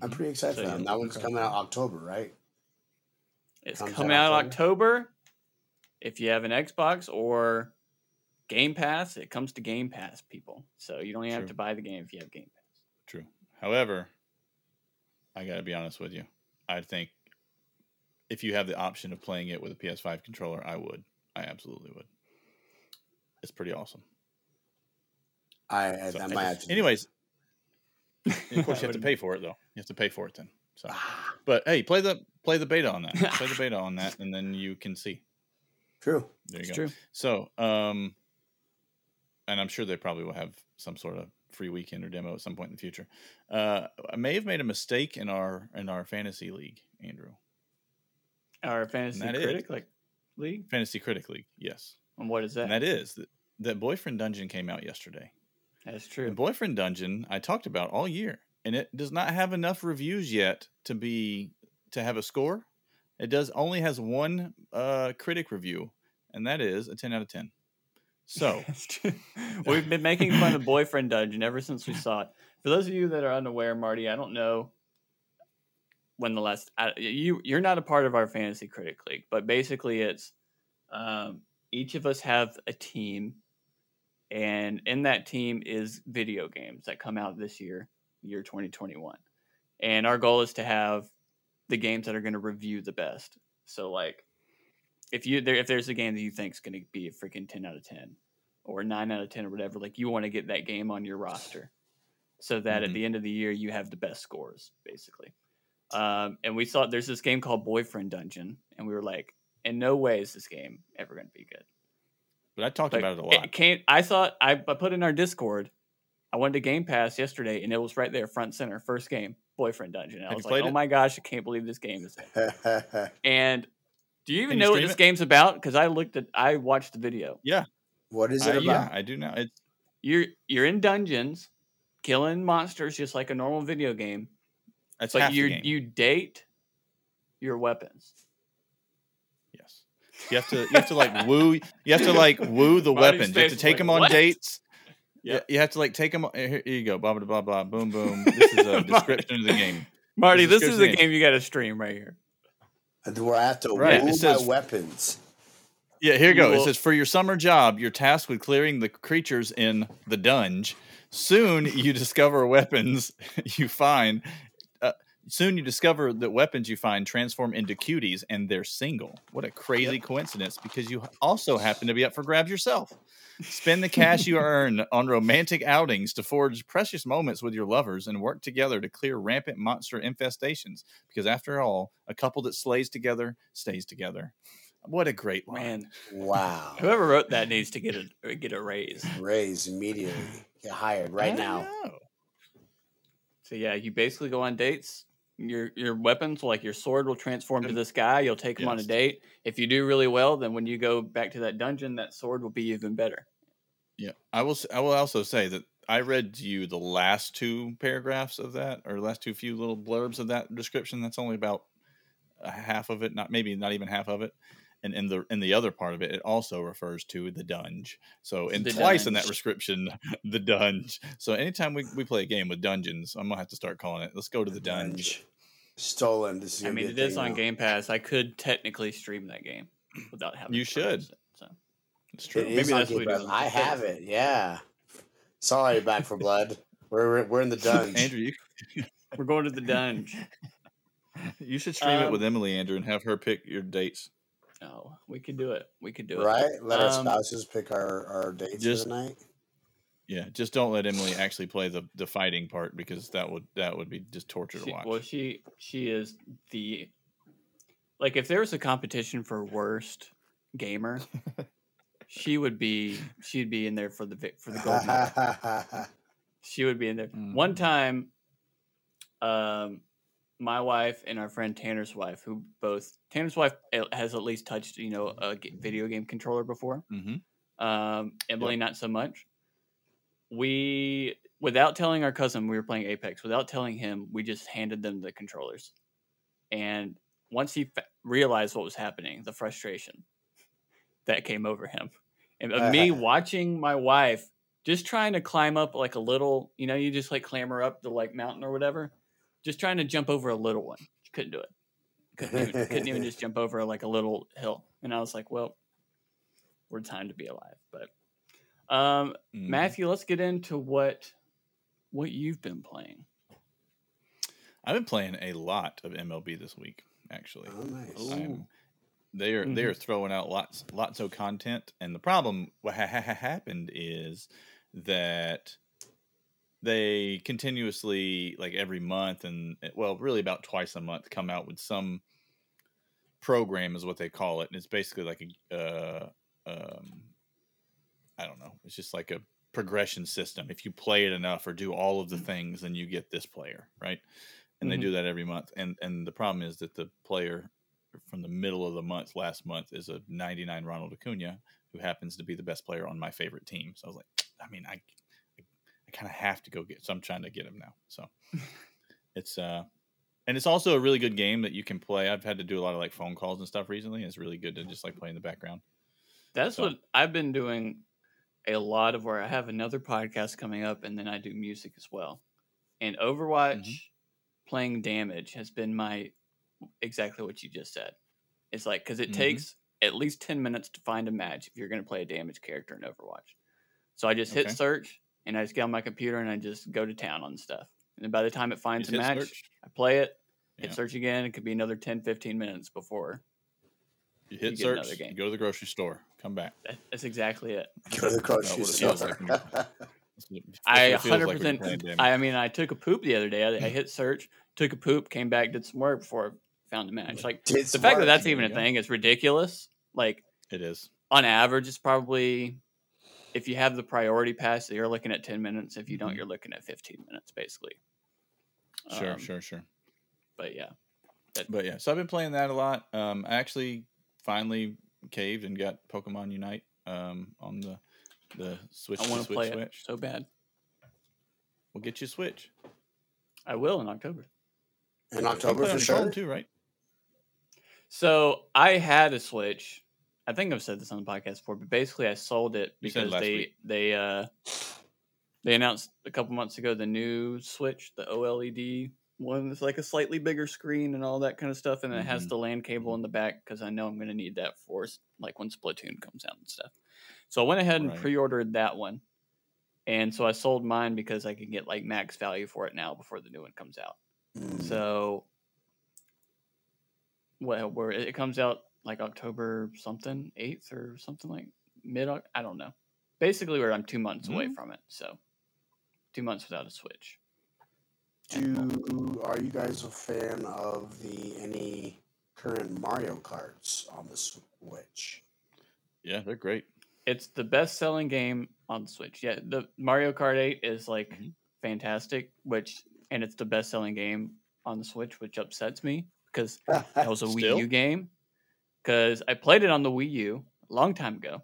I'm mm-hmm. pretty excited So, for yeah, that. That one's okay. coming out October, right? It's Comes coming out out October? October. If you have an Xbox or Game Pass, it comes to Game Pass, people. So you don't even have to buy the game if you have Game Pass. True. However, I got to be honest with you. I think if you have the option of playing it with a PS5 controller, I would. I absolutely would. It's pretty awesome. I, I, So, I might have to. anyways, of course you have to pay for it though. You have to pay for it then. So, Ah, but hey, play the play the beta on that. play the beta on that, and then you can see. true. There you It's go. true. So, um, and I'm sure they probably will have some sort of free weekend or demo at some point in the future. Uh, I may have made a mistake in our in our fantasy league, Andrew. Our fantasy that is- critic like league. Fantasy Critic League, yes. And what is that? And that is that, that Boyfriend Dungeon came out yesterday. That's true. Boyfriend Dungeon I talked about all year, and it does not have enough reviews yet to be to have a score. It does only has one uh, critic review, and that is a ten out of ten. So We've been making fun of Boyfriend Dungeon ever since we saw it. For those of you that are unaware, Marty, I don't know when the last I, you you're not a part of our fantasy critic league, but basically it's um, each of us have a team, and in that team is video games that come out this year, year 2021, and our goal is to have the games that are going to review the best. So like if you there if there's a game that you think is going to be a freaking 10 out of 10 or 9 out of 10 or whatever like you want to get that game on your roster so that at Mhm. the end of the year you have the best scores basically um, and we saw there's this game called boyfriend dungeon and we were like in no way is this game ever going to be good but I talked Like, about it a lot. it came i thought I, I put in our discord i went to game pass yesterday and it was right there front center first game boyfriend dungeon and i Have was like played oh it? my gosh i can't believe this game is and do you even Can you know what this it? game's about? Because I looked at, I watched the video. Yeah. What is it yeah, about? I do know. It's You're you're in dungeons, killing monsters just like a normal video game, it's but half the you you date your weapons. Yes. You have to you have to like woo you have to like woo the Marty's weapons. You have to take like, them on "What?" dates. Yeah, you have to like take them. Uh, here, here you go. Blah blah blah blah. Boom boom. This is a description of the game. Marty, This this is is a game you got to stream right here. Do I have to Right, woo says- my weapons? Yeah, here you go. It says for your summer job, you're tasked with clearing the creatures in the dungeon. Soon you discover weapons you find. Uh, soon you discover that weapons you find transform into cuties and they're single. What a crazy coincidence! Because you also happen to be up for grabs yourself. Spend the cash you earn on romantic outings to forge precious moments with your lovers and work together to clear rampant monster infestations. Because after all, a couple that slays together stays together. What a great line. Man, Wow. whoever wrote that needs to get a get a raise. Raise immediately. Get hired right I now. know. So yeah, you basically go on dates. Your your weapons, like your sword, will transform to mm. this guy. You'll take him on a date. If you do really well, then when you go back to that dungeon, that sword will be even better. Yeah, I will. I will also say that I read to you the last two paragraphs of that, or last two few little blurbs of that description. That's only about a half of it, not maybe not even half of it. And in the in the other part of it, it also refers to the dunge. So and The twice in that description, the dunge. So anytime we, we play a game with dungeons, I'm gonna have to start calling it. Let's go to the dunge. Stolen. This is I mean, be it a is thing on now. Game Pass. I could technically stream that game without having. You to should. purchase it, So It's true. It is Maybe on that's what we do. I have it. Yeah. Sorry, Back 4 Blood. We're we're in the dungeon. Andrew, you, we're going to the dunge. you should stream it with Um, Emily, Andrew, and have her pick your dates. Oh, we could do it. We could do it. Right? Let our Um, spouses pick our, our dates just- for the night. Yeah, just don't let Emily actually play the the fighting part because that would that would be just torture to watch. well, she she is the like if there was a competition for worst gamer, she would be she'd be in there for the for the gold medal. She would be in there. One Mm. time, um, my wife and our friend Tanner's wife, who both Tanner's wife uh, has at least touched you know a video game controller before. hmm Um, Emily, not so much. We, without telling our cousin, we were playing Apex. Without telling him, we just handed them the controllers. And once he fa- realized what was happening, the frustration that came over him, and of me watching my wife just trying to climb up like a little, you know, you just like clamber up the like mountain or whatever, just trying to jump over a little one. Couldn't do it. Couldn't even, couldn't even just jump over like a little hill. And I was like, well, we're time to be alive. But um, Mhm. Matthew, let's get into what what you've been playing. I've been playing a lot of MLB this week. Actually, Oh, nice. I'm, they are they Mhm. are throwing out lots lots of content, and the problem what ha- ha- ha- happened is that they continuously like every month and eh, well really about twice a month come out with some program is what they call it and it's basically like a uh, um, i don't know it's just like a progression system. If you play it enough or do all of the things then you get this player right? And Mhm. they do that every month and and the problem is that the player from the middle of the month last month is a 99 Ronald Acuña who happens to be the best player on my favorite team. So i was like i mean i I kind of have to go get. So I'm trying to get him now. So it's uh, and it's also a really good game that you can play. I've had to do a lot of like phone calls and stuff recently. and It's really good to just like play in the background. That's So- what I've been doing a lot of where I have another podcast coming up and then I do music as well. And Overwatch playing damage has been my exactly what you just said. It's like cuz it Mhm. takes at least 10 minutes to find a match if you're going to play a damage character in Overwatch. So I just hit Okay. search and I just get on my computer and I just go to town on stuff. And then by the time it finds a match, search, I play it, hit Yeah. search again, it could be another 10 15 minutes before. you hit you get search, another game. you go to the grocery store, come back. That- That's exactly it. Go to the grocery store. feels like when you're- That's what- that's what I it hundred like when you're playing percent. damage. I mean, I took a poop the other day. I, I mm. hit search, took a poop, came back, did some work before I found the match. Like Did the some fact that that's even a thing is ridiculous. Like It is. on average, it's probably if you have the priority pass, you're looking at ten minutes. If you don't, Mhm. you're looking at fifteen minutes, basically. Sure, Um, sure, sure. But yeah, But yeah, so I've been playing that a lot. Um, I actually finally caved and got Pokemon Unite um, on the the Switch. I want to Switch play it so bad. We'll get you a Switch. I will in October. In October play on for your sure. too, right? So I had a Switch. I think I've said this on the podcast before, but basically I sold it because they week. they uh they announced a couple months ago the new Switch, the OLED one. It's like a slightly bigger screen and all that kind of stuff, and it has Mhm. the LAN cable in the back because I know I'm going to need that for like when Splatoon comes out and stuff. So I went ahead and Right. pre-ordered that one, and so I sold mine because I can get like max value for it now before the new one comes out. Mm. So, well, where it comes out like October something, eighth or something like mid. Oc- I don't know. Basically, where I'm two months away Mhm. from it. So, two months without a Switch. Do are you guys a fan of the any current Mario Karts on the Switch? Yeah, they're great. It's the best selling game on the Switch. Yeah, the Mario Kart 8 is like Mhm. fantastic, which and it's the best selling game on the Switch, which upsets me because that was a Wii U game. Because I played it on the Wii U a long time ago,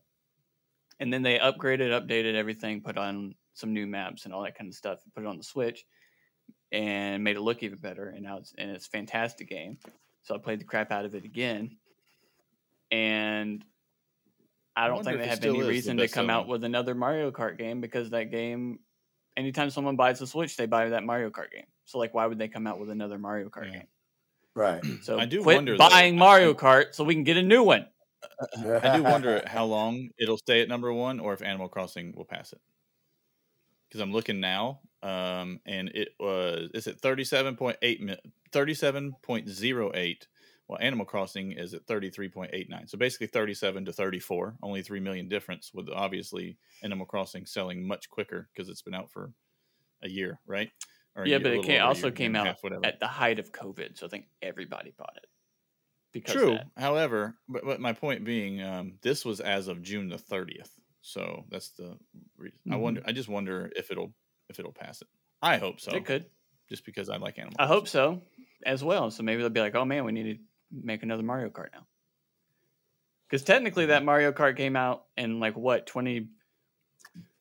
and then they upgraded, updated everything, put on some new maps and all that kind of stuff, put it on the Switch, and made it look even better. And now it's and it's a fantastic game. So I played the crap out of it again, and I I don't wonder think they have any reason to come out with another Mario Kart game because that game. Anytime someone buys a Switch, they buy that Mario Kart game. So like, why would they come out with another Mario Kart Yeah. game? Right. So I do quit wonder, buying I- Mario Kart so we can get a new one. I do wonder how long it'll stay at number one, or if Animal Crossing will pass it. Because I'm looking now, um, and it was it's at 37.8 37.08 Well, Animal Crossing is at 33.89. So basically 37 to 34, only 3 million difference with obviously Animal Crossing selling much quicker because it's been out for a year, right? Yeah, but it came, also came year and a out half, at the height of COVID, so I think everybody bought it. Because True. However, but, but my point being, um, this was as of June the 30th. So that's the reason. I Mhm. wonder, I just wonder if it'll, if it'll pass it. I hope so. it could. Just because I like animals. I hope so as well. So maybe they'll be like, "Oh man, we need to make another Mario Kart now." Because technically, Mm-hmm. that Mario Kart came out in like what twenty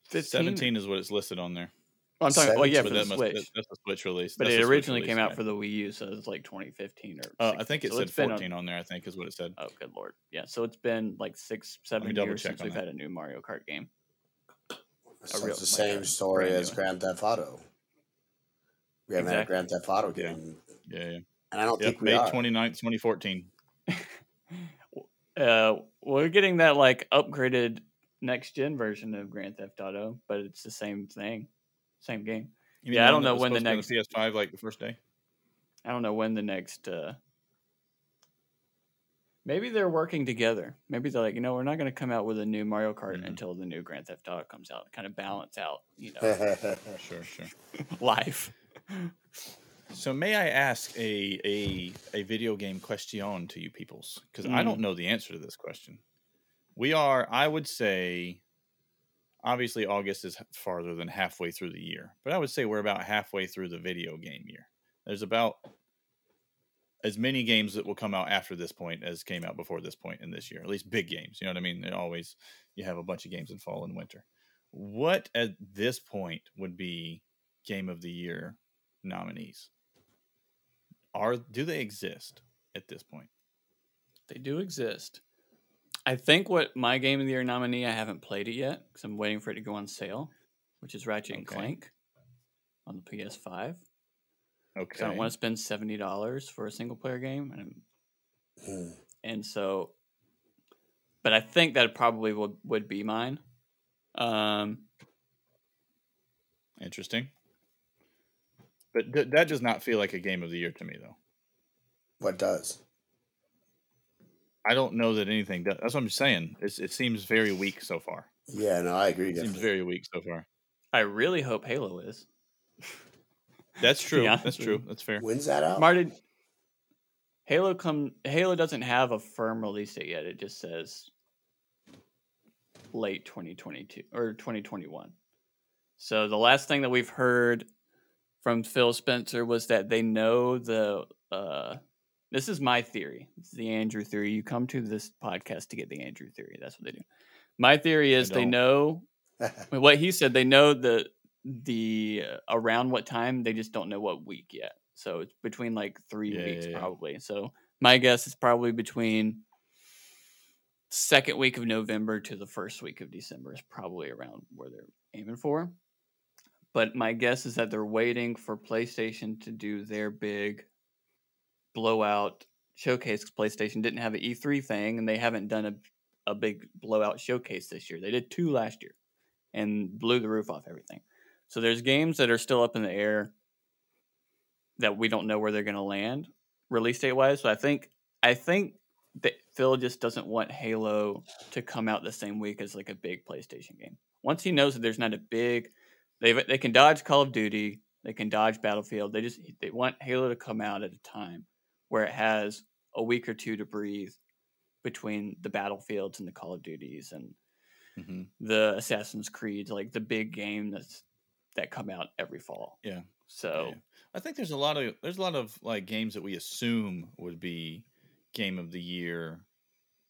fifteen. 17 is what it's listed on there. Oh, I'm talking. Well, yeah, for the that must, Switch. that- that's the Switch release. but That's it originally came out yeah. for the Wii U, so it's like 2015 or. Uh, I think it So said it's been a- 14 on there. I think is what it said. Oh, good lord! Yeah, so it's been like six, seven years since we've that. had a new Mario Kart game. So real- it's the like same a story as Grand Theft Auto. We haven't Exactly. had a Grand Theft Auto Yeah. game, Yeah, yeah. and I don't Yep, think we May are. 29th, 2014. Uh, we're getting that like upgraded next gen version of Grand Theft Auto, but it's the same thing, same game. You Yeah, I don't know when the next to PS5 like the first day. I don't know when the next. uh Maybe they're working together. Maybe they're like, you know, we're not going to come out with a new Mario Kart Mhm. until the new Grand Theft Auto comes out, kind of balance out, you know, Sure, sure. life. So may I ask a a a video game question to you peoples because I Mm. don't know the answer to this question. We are, I would say, obviously August is farther than halfway through the year, but I would say we're about halfway through the video game year. There's about as many games that will come out after this point as came out before this point in this year. At least big games. You know what I mean? They always you have a bunch of games in fall and winter. What at this point would be game of the year nominees? Are do they exist at this point? They do exist. I think what my game of the year nominee, I haven't played it yet because I'm waiting for it to go on sale, which is Ratchet and Clank on the PS5. Okay. So I don't want to spend seventy dollars for a single player game, and Hmm. and so, but I think that probably would would be mine. Um, Interesting. But th- that does not feel like a game of the year to me, though. what does? I don't know that anything does. That's what I'm saying. It's, it seems very weak so far. Yeah, no, I agree. It seems very weak so far. I really hope Halo is. That's true. honest That's true. That's fair. When's that out? Martin, Halo come Halo doesn't have a firm release date yet. It just says late 2022 or 2021. So the last thing that we've heard from Phil Spencer was that they know the uh this is my theory. It's the Andrew theory. You come to this podcast to get the Andrew theory. That's what they do. My theory is they know what he said. They know the the uh, around what time. They just don't know what week yet. So it's between like three Yeah, weeks yeah, yeah. probably. So my guess is probably between second week of November to the first week of December is probably around where they're aiming for. But my guess is that they're waiting for PlayStation to do their big blowout showcase. PlayStation didn't have an E3 thing, and they haven't done a, a big blowout showcase this year. They did two last year and blew the roof off everything. So there's games that are still up in the air that we don't know where they're going to land release date wise. So I think I think that Phil just doesn't want Halo to come out the same week as like a big PlayStation game. Once he knows that there's not a big, they they can dodge Call of Duty, they can dodge Battlefield. They just they want Halo to come out at a time where it has a week or two to breathe between the Battlefields and the Call of Duties and hmm the Assassin's Creed, like the big game that's that come out every fall. Yeah. So Yeah. I think there's a lot of there's a lot of like games that we assume would be game of the year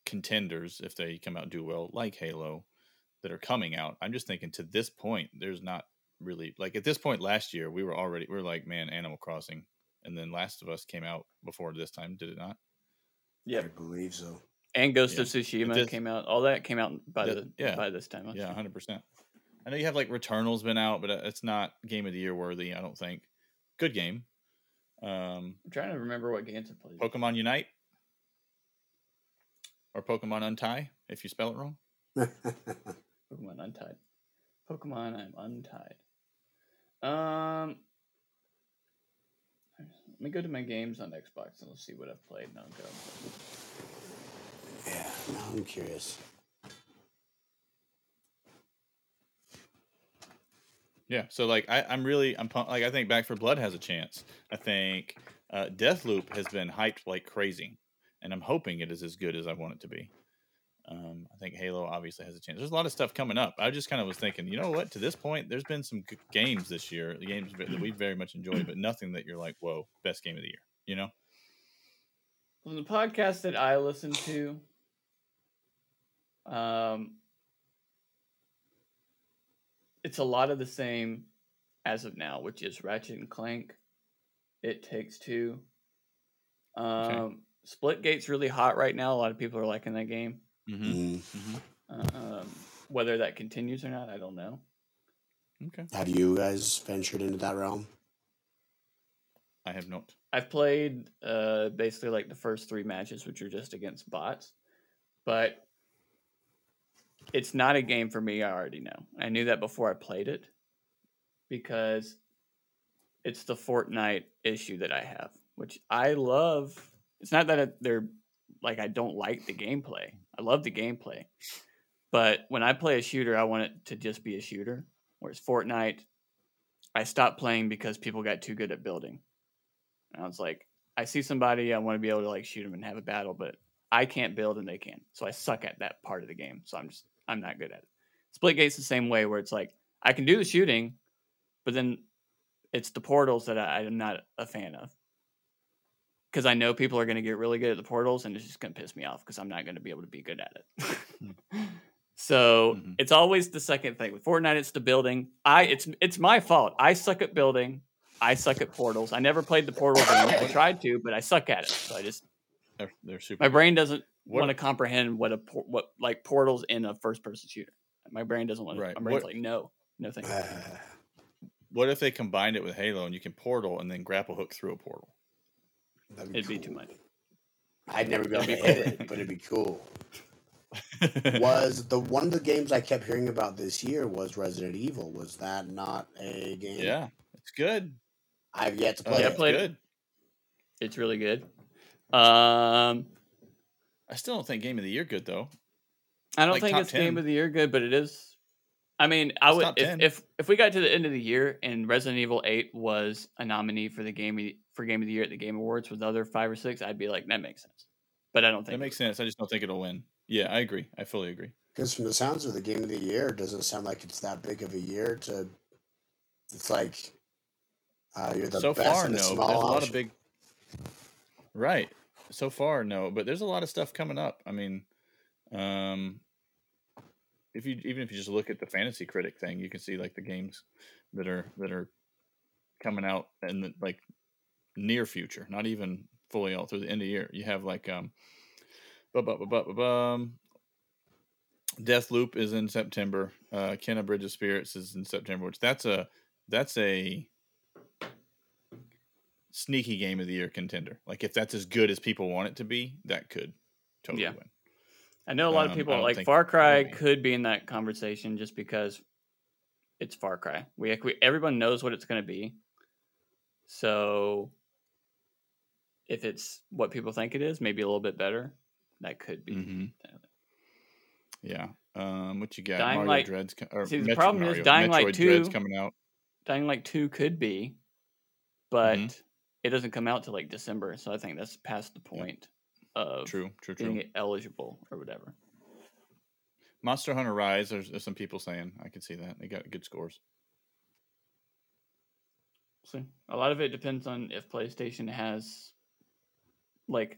contenders if they come out and do well, like Halo, that are coming out. I'm just thinking to this point, there's not really like at this point last year we were already we are like man Animal Crossing, and then Last of Us came out before this time, did it not? Yeah, I believe so. and Ghost Yeah. of Tsushima this- came out. All that came out by That- the yeah. by this time. Yeah, hundred percent. I know you have like Returnal's been out, but uh, it's not game of the year worthy. I don't think. Good game. Um, I'm trying to remember what games I played. Pokemon Unite or Pokemon Untie if you spell it wrong. Pokemon Untied. Pokemon I'm Untied. Um Let me go to my games on Xbox and let's see what I've played. And I'll go. Yeah, now I'm curious. Yeah, so like I, I'm really I'm pump, like I think Back 4 Blood has a chance. I think uh, Deathloop has been hyped like crazy, and I'm hoping it is as good as I want it to be. Um, I think Halo obviously has a chance. There's a lot of stuff coming up. I just kind of was thinking, you know what? To this point, there's been some good games this year, the games that we very much enjoyed, but nothing that you're like, whoa, best game of the year. You know? The podcast that I listen to, um, it's a lot of the same as of now, which is Ratchet and Clank. It takes two. Um, Splitgate's really hot right now. A lot of people are liking that game. Mm-hmm. Mm. Um, whether that continues or not, I don't know. Okay, Have you guys ventured into that realm? I have not. I've played uh, basically like the first three matches, which are just against bots, but it's not a game for me. I already know. I knew that before I played it because it's the Fortnite issue that I have, which I love. It's not that they're like I don't like the gameplay. I love the gameplay, but when I play a shooter, I want it to just be a shooter. Whereas Fortnite, I stopped playing because people got too good at building. And I was like, I see somebody, I want to be able to like shoot them and have a battle, but I can't build and they can. So I suck at that part of the game. So I'm just I'm not good at it. Splitgate's the same way where it's like I can do the shooting, but then it's the portals that I, I'm not a fan of. Because I know people are going to get really good at the portals, and it's just going to piss me off because I'm not going to be able to be good at it. so Mhm. it's always the second thing with Fortnite. It's the building. I it's it's my fault. I suck at building. I suck at portals. I never played the portals. game. I tried to, but I suck at it. So I just They're, they're super. my brain doesn't want to comprehend what a what like portals in a first person shooter. My brain doesn't want to. Right. My brain's What- like no, no thank you. What if they combined it with Halo and you can portal and then grapple hook through a portal? That'd It'd be too much. I'd never be able to hit it, but it'd be cool. Was the one of the games I kept hearing about this year was Resident Evil? Was that not a game? yeah, it's good. I've yet to Uh, play Yeah, it. I played it. good. It's really good. Um, I still don't think game of the year good though. I don't Like think top it's game of the year good, but it is. I mean, I It's would if, if if we got to the end of the year and Resident Evil Eight was a nominee for the game of- for game of the year at the Game Awards with the other five or six, I'd be like, that makes sense. But I don't think That makes sense. I just don't think it'll win. Yeah, I agree. I fully agree. Because from the sounds of the game of the year, it doesn't sound like it's that big of a year to. It's like uh, you're the so best far, in a no. But small there's a lot of big. Right. So far, no. But there's a lot of stuff coming up. I mean, um, if you even if you just look at the fantasy critic thing, you can see like the games that are that are coming out and like near future, not even fully out through the end of the year. You have like um, bu- bu- bu- bu-. Deathloop is in September. Uh, Kena Bridge of Spirits is in September, which that's a that's a sneaky game of the year contender. Like if that's as good as people want it to be, that could totally Yeah. win. I know a lot Um, of people like Far Cry could be in that conversation just because it's Far Cry. We, we everyone knows what it's going to be. So if it's what people think it is, maybe a little bit better, that could be. hmm Yeah. Um, what you got? Dying Mario Light- Dreads. co- Or See, the Metro problem is Mario, Dying Light Metroid Dreads 2 coming out. Dying Light 2 could be, but Mhm. it doesn't come out till like December, so I think that's past the point of True, true, being eligible or whatever. Monster Hunter Rise. There's, there's some people saying I can see that they got good scores. See, a lot of it depends on if PlayStation has like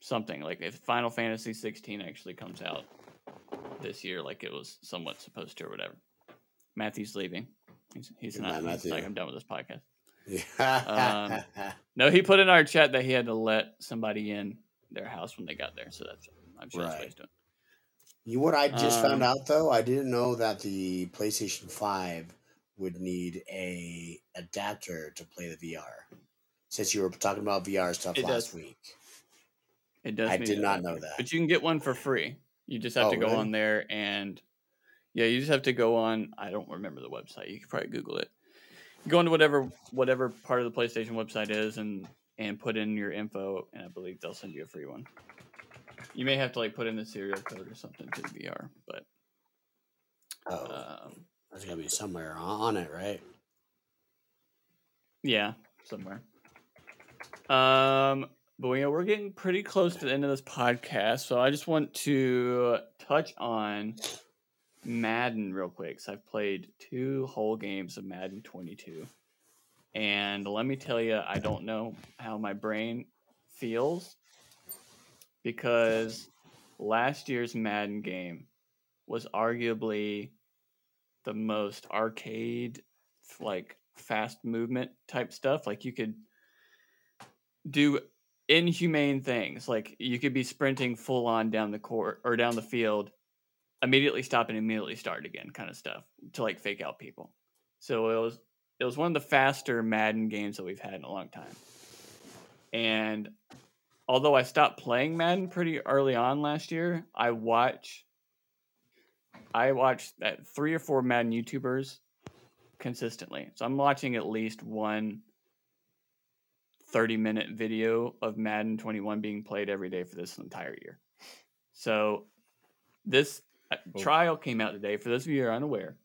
something like if Final Fantasy 16 actually comes out this year, like it was somewhat supposed to or whatever. Matthew's leaving. He's, he's not. He's like I'm done with this podcast. Yeah. No, he put in our chat that he had to let somebody in their house when they got there. So that's I'm sure that's what he's doing. You what I just Um, found out though? I didn't know that the PlayStation 5 would need a adapter to play the VR. Since you were talking about VR stuff It last does. week. It does. I did not know that. But you can get one for free. You just have Oh, to go really? on there and yeah, you just have to go on. I don't remember the website. You could probably Google it. go into whatever whatever part of the PlayStation website is and and put in your info, and I believe they'll send you a free one. You may have to like put in the serial code or something to the VR, but Oh, um, there's gonna be somewhere on it, right? yeah, somewhere. Um, but you know, we're getting pretty close to the end of this podcast, so I just want to touch on Madden real quick. So I've played two whole games of Madden 22, and let me tell you, I don't know how my brain feels because last year's Madden game was arguably the most arcade, like fast movement type stuff. Like you could do inhumane things. Like you could be sprinting full on down the court or down the field, immediately stop and immediately start again, kind of stuff to like fake out people. So it was it was one of the faster Madden games that we've had in a long time. And although I stopped playing Madden pretty early on last year, I watch I watch that three or four Madden YouTubers consistently. So I'm watching at least one 30 minute video of Madden 21 being played every day for this entire year. So this Oh. trial came out today. For those of you who are unaware,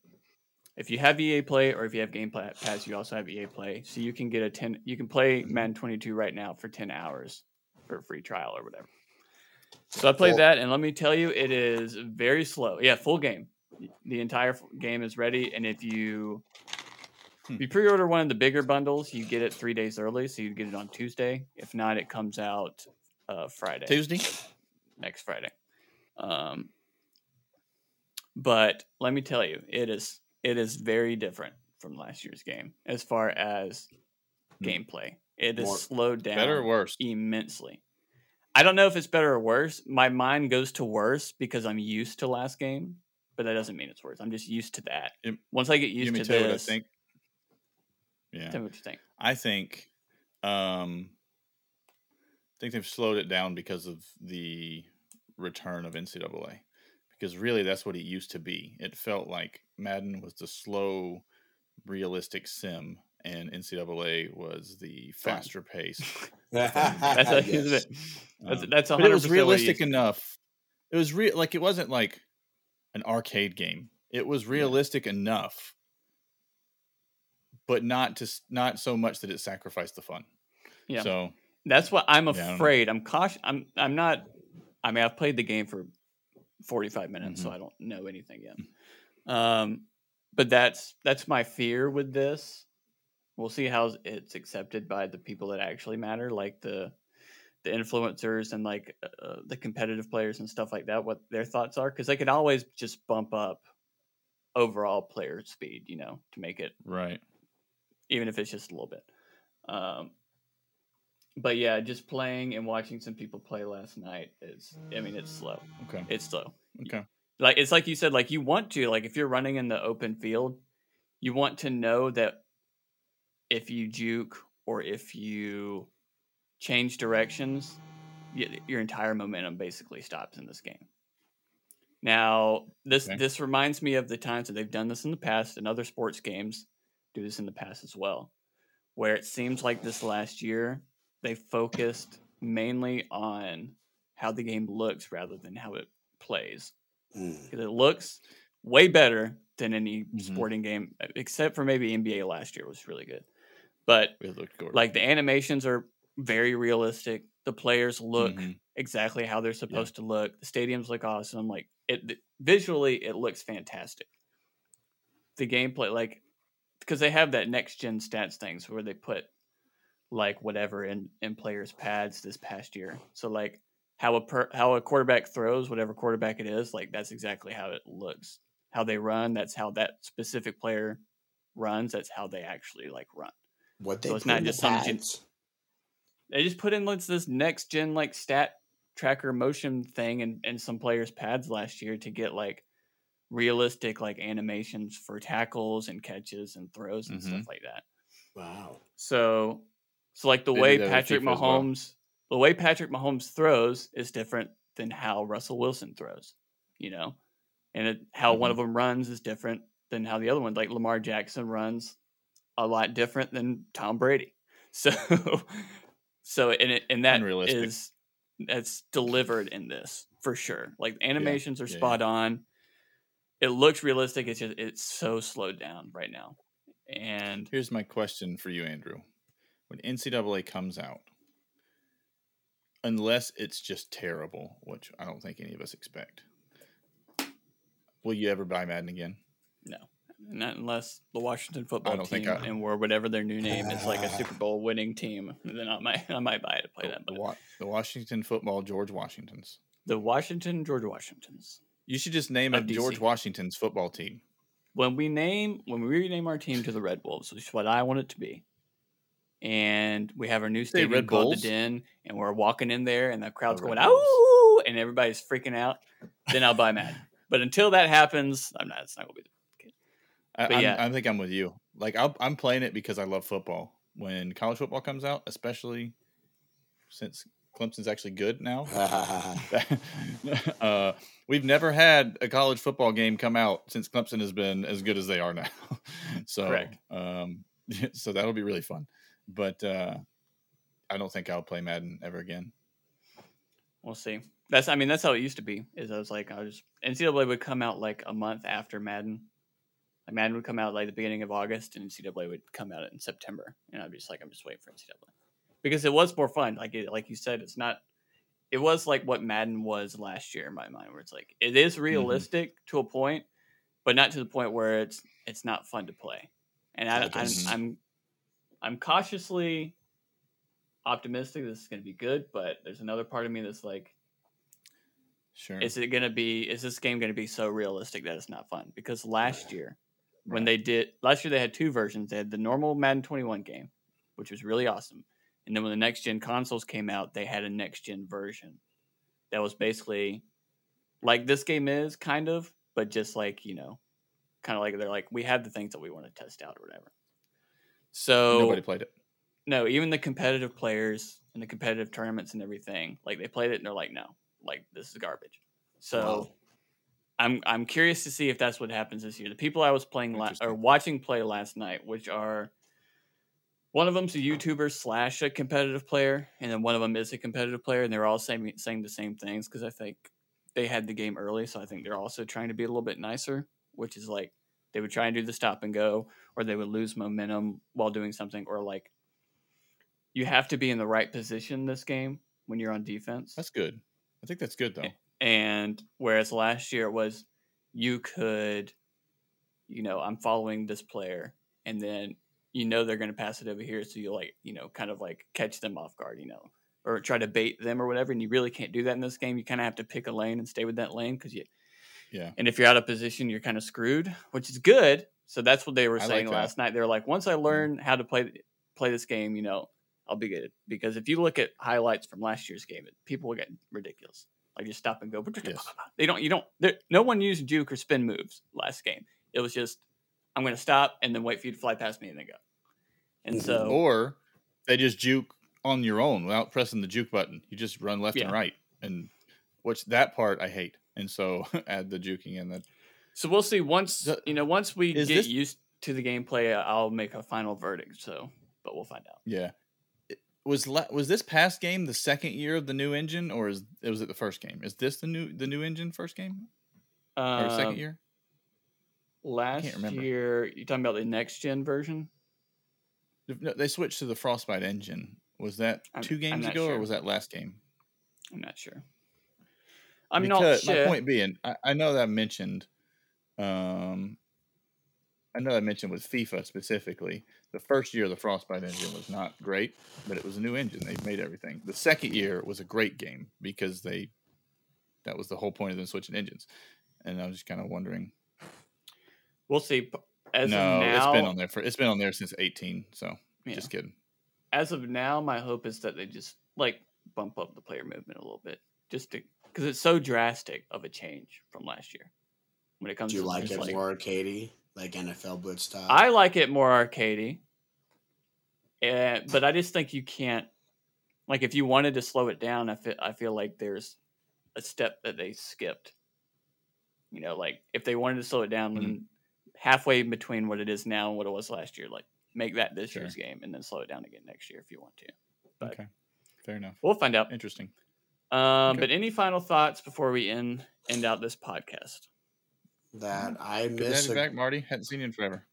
if you have EA Play or if you have Game Pass, you also have EA Play. So you can get a 10, you can play mm-hmm. Madden 22 right now for 10 hours for a free trial or whatever. So I played that, and let me tell you, it is very slow. Yeah, full game. The entire game is ready, and if you Hmm. if you pre-order one of the bigger bundles, you get it three days early, so you get it on Tuesday. If not, it comes out uh, Friday Tuesday. next Friday. Um, but let me tell you, it is it is very different from last year's game as far as Hmm. gameplay. It is More- slowed down Better or worse? immensely. I don't know if it's better or worse. My mind goes to worse because I'm used to last game, but that doesn't mean it's worse. I'm just used to that. Once I get used to what I this, think. Yeah. tell me what you think. I think um I think they've slowed it down because of the return of NCAA. Because really that's what it used to be. It felt like Madden was the slow, realistic sim and NCAA was the faster pace. That's a, Yes. that's Um, that's but it was 100% what it realistic enough. It was real like it wasn't like an arcade game. It was realistic enough, but not to not so much that it sacrificed the fun. Yeah. So That's what I'm Yeah, afraid. I'm cautious. I'm I'm not. I mean, I've played the game for 45 minutes, so Mhm. I don't know anything yet. Um, but that's that's my fear with this. We'll see how it's accepted by the people that actually matter, like the the influencers and like uh, the competitive players and stuff like that. What their thoughts are, because they can always just bump up overall player speed, you know, to make it right. Even if it's just a little bit. Um, but yeah, just playing and watching some people play last night is, I mean, it's slow. Okay. It's slow. Okay. Like it's like you said, like you want to, like if you're running in the open field, you want to know that if you juke or if you change directions, your entire momentum basically stops in this game. Now, this Okay. this reminds me of the times that they've done this in the past, in other sports games do this in the past as well, where it seems like this last year they focused mainly on how the game looks rather than how it plays Mm. because it looks way better than any Mhm. sporting game, except for maybe NBA last year was really good. But It looked gorgeous. like the animations are very realistic. The players look Mhm. exactly how they're supposed to look. The stadiums look awesome. Like it visually, it looks fantastic. The gameplay, like, because they have that next gen stats things where they put like whatever in in players' pads this past year. So like how a per, how a quarterback throws, whatever quarterback it is, like that's exactly how it looks. How they run, that's how that specific player runs. That's how they actually like run. What they So it's put not just some gen- pads. They just put in like this next gen like stat tracker motion thing and and some players' pads last year to get like realistic like animations for tackles and catches and throws and stuff like that. Wow. So so like the They way Patrick FIFA as well. Mahomes the way Patrick Mahomes throws is different than how Russell Wilson throws, you know? And it, how one Mhm. of them runs is different than how the other one like Lamar Jackson runs a lot different than Tom Brady. So, so and it, and that Unrealistic. is that's delivered in this for sure. Like animations are yeah, spot on. It looks realistic. It's just it's so slowed down right now, and Here's my question for you, Andrew. When NCAA comes out, unless it's just terrible, which I don't think any of us expect, will you ever buy Madden again? no, not unless the Washington football team I- and or whatever their new name is like a Super Bowl winning team. Then I might I might buy it to play that. But the Washington football George Washingtons. the Washington George Washingtons. You should just name a George Washington's football team. when we name when we rename our team to the Red Wolves, which is what I want it to be, and we have our new stadium Red called Bulls? the Den, and we're walking in there, and the crowd's oh, The going Red "Ow!" and everybody's freaking out, then I'll buy mad. But until that happens, I'm not. It's not gonna be. I, But I'm, yeah. I think I'm with you. Like I'll, I'm playing it because I love football. When college football comes out, especially since Clemson's actually good now, uh, we've never had a college football game come out since Clemson has been as good as they are now. so, um, so that'll be really fun. But uh, I don't think I'll play Madden ever again. We'll see. That's. I mean, that's how it used to be. Is I was like, I was NCAA would come out like a month after Madden. Like Madden would come out like the beginning of August, and NCAA would come out in September, and I'd be just like, I'm just waiting for NCAA because it was more fun. Like it, like you said, it's not. It was like what Madden was last year in my mind, where it's like it is mm-hmm. realistic to a point, but not to the point where it's it's not fun to play. And I, Okay. I'm. I'm I'm cautiously optimistic this is going to be good, but there's another part of me that's like, Sure. is it going to be? Is this game going to be so realistic that it's not fun? Because last year, when Right. they did last year, they had two versions. They had the normal Madden 21 game, which was really awesome, and then when the next gen consoles came out, they had a next gen version that was basically like this game is kind of, but just like you know, kind of like they're like we have the things that we want to test out or whatever. So Nobody played it. no, even the competitive players and the competitive tournaments and everything, like they played it and they're like, no, like this is garbage. So Wow. I'm I'm curious to see if that's what happens this year. The people I was playing la- or watching play last night, which are one of them's a YouTuber slash a competitive player, and then one of them is a competitive player, and they're all saying saying the same things because I think they had the game early, so I think they're also trying to be a little bit nicer, which is like they would try and do the stop and go, or they would lose momentum while doing something, or like you have to be in the right position this game when you're on defense. That's good. I think that's good though. And whereas last year it was you could, you know, I'm following this player, and then you know they're going to pass it over here, so you like, you know, kind of like catch them off guard, you know, or try to bait them or whatever. And you really can't do that in this game. You kind of have to pick a lane and stay with that lane because you. Yeah. And if you're out of position, you're kind of screwed, which is good. So that's what they were I like saying that. last night. They were like, once I mm. learn how to play play this game, you know, I'll be good. Because if you look at highlights from last year's game, it, people will get ridiculous. Like just stop and go. Yes. They don't. You don't. No one used juke or spin moves last game. It was just I'm going to stop and then wait for you to fly past me and then go. And Mhm. so Or they just juke on your own without pressing the juke button. You just run left Yeah. and right, and which that part I hate. And so add the juking in that. so we'll see once The- you know once we get this- used to the gameplay. I'll make a final verdict. So, but we'll find out. Yeah. It- Was la- was this past game the second year of the new engine, or is it was it the first game? Is this the new the new engine first game or Um, second year? Last year, you talking about the next gen version? No, they switched to the Frostbite engine. Was that I'm- 2 games ago, sure. or was that last game? I'm not sure. I'm because not sure. my point being, I, I know that I mentioned, um, I know I mentioned with FIFA specifically, the first year of the Frostbite engine was not great, but it was a new engine. They made everything. The second year was a great game because they, that was the whole point of them switching engines. And I was just kind of wondering. We'll see. As no, of now, it's been on there for it's been on there since eighteen. So yeah. just kidding. as of now, my hope is that they just like bump up the player movement a little bit, just to because it's so drastic of a change from last year. When it comes Do you to like just, it more arcadey, like NFL Blitz style? I like it more arcadey, and but I just think you can't. Like, if you wanted to slow it down, I feel I feel like there's a step that they skipped. You know, like if they wanted to slow it down, then mm-hmm. Halfway between what it is now and what it was last year, like make that this Sure. year's game and then slow it down again next year if you want to. But Okay, fair enough. we'll find out. Interesting. Um, Okay. But any final thoughts before we end end out this podcast? That I Good to miss have a, back, Marty. Hadn't seen you in forever.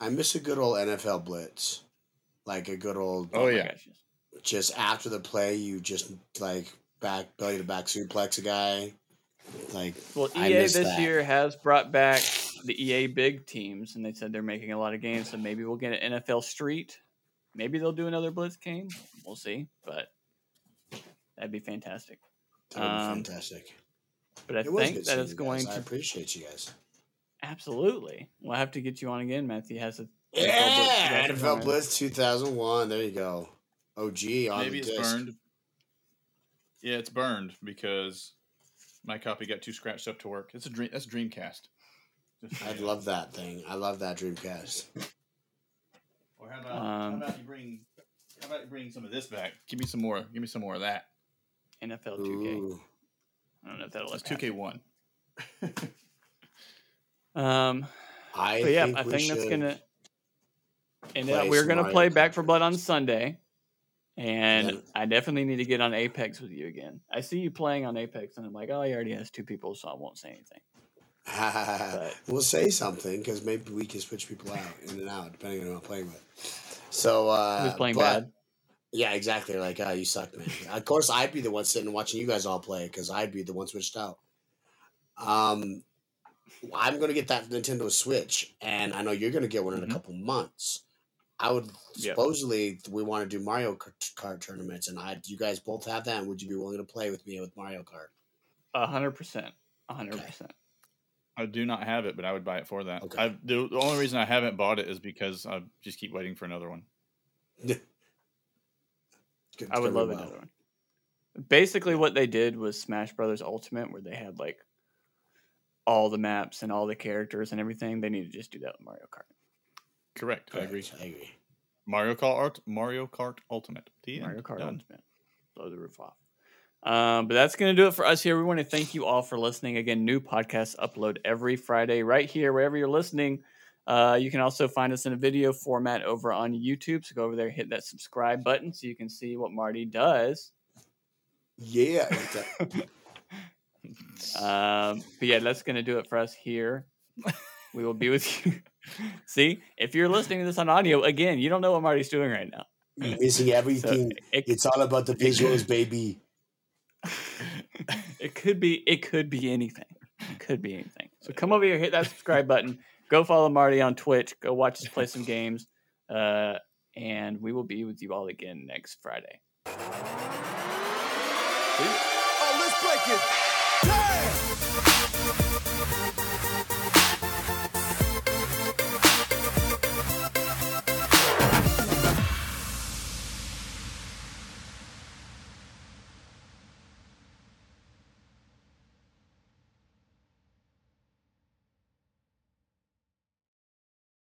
I miss a good old NFL blitz, like a good old. Oh, my yeah. gosh. Just after the play, you just like back belly to back suplex a guy. Like Well, I EA miss this that. year has brought back the EA big teams, and they said they're making a lot of games. So maybe we'll get an NFL Street. Maybe they'll do another Blitz game. We'll see, but that'd be fantastic. that would be Um, fantastic. But I It think good that it's going guys. I to appreciate you guys. absolutely. We'll have to get you on again. Matthew has a Yeah, Blitz NFL Blitz 2001. There you go. OG on Maybe the it's disc. burned. Yeah, it's burned because my copy got too scratched up to work. It's a dream. That's Dreamcast. Just- I love that thing. I love that Dreamcast. Or how about, Um, how about you bring? How about you bring some of this back? Give me some more. Give me some more of that. NFL 2K. Ooh. I don't know if that'll It's two K one. Um, I but yeah, think I think that's gonna. And uh, we're gonna play Kart Back 4 Blood on. Sunday, and Yeah. I definitely need to get on Apex with you again. I see you playing on Apex, and I'm like, oh, he already has two people, so I won't say anything. we'll say something because maybe we can switch people out in and out depending on who I'm playing with. So uh, Who's playing but- bad? Yeah, exactly. Like, ah, you suck, man. of course, I'd be the one sitting and watching you guys all play because I'd be the one switched out. Um, I'm gonna get that Nintendo Switch, and I know you're gonna get one in Mhm. a couple months. I would Yep. supposedly we want to do Mario Kart, Kart tournaments, and I, you guys both have that. And would you be willing to play with me with Mario Kart? A hundred percent, a hundred percent. I do not have it, but I would buy it for that. Okay. I, the, the only reason I haven't bought it is because I just keep waiting for another one. It's I would love another one. Basically, what they did was Smash Brothers Ultimate, where they had like all the maps and all the characters and everything. They need to just do that with Mario Kart. Correct. I agree. I agree. Mario Kart. Mario Kart Ultimate. The end. Mario Kart Done. Ultimate. Blow the roof off. Um, but that's going to do it for us here. We want to thank you all for listening. Again, new podcasts upload every Friday right here, wherever you're listening. Uh, you can also find us in a video format over on YouTube. So go over there, hit that subscribe button so you can see what Marty does. Yeah. Um, but yeah, that's going to do it for us here. We will be with you. see, if you're listening to this on audio, again, you don't know what Marty's doing right now. You're missing So everything. it, it's all about the visuals, baby. it could be it could be anything. It could be anything. So come over here, hit that subscribe button. Go follow Marty on Twitch. Go watch us play some games. Uh, and we will be with you all again next Friday. Oh, let's break it. Damn!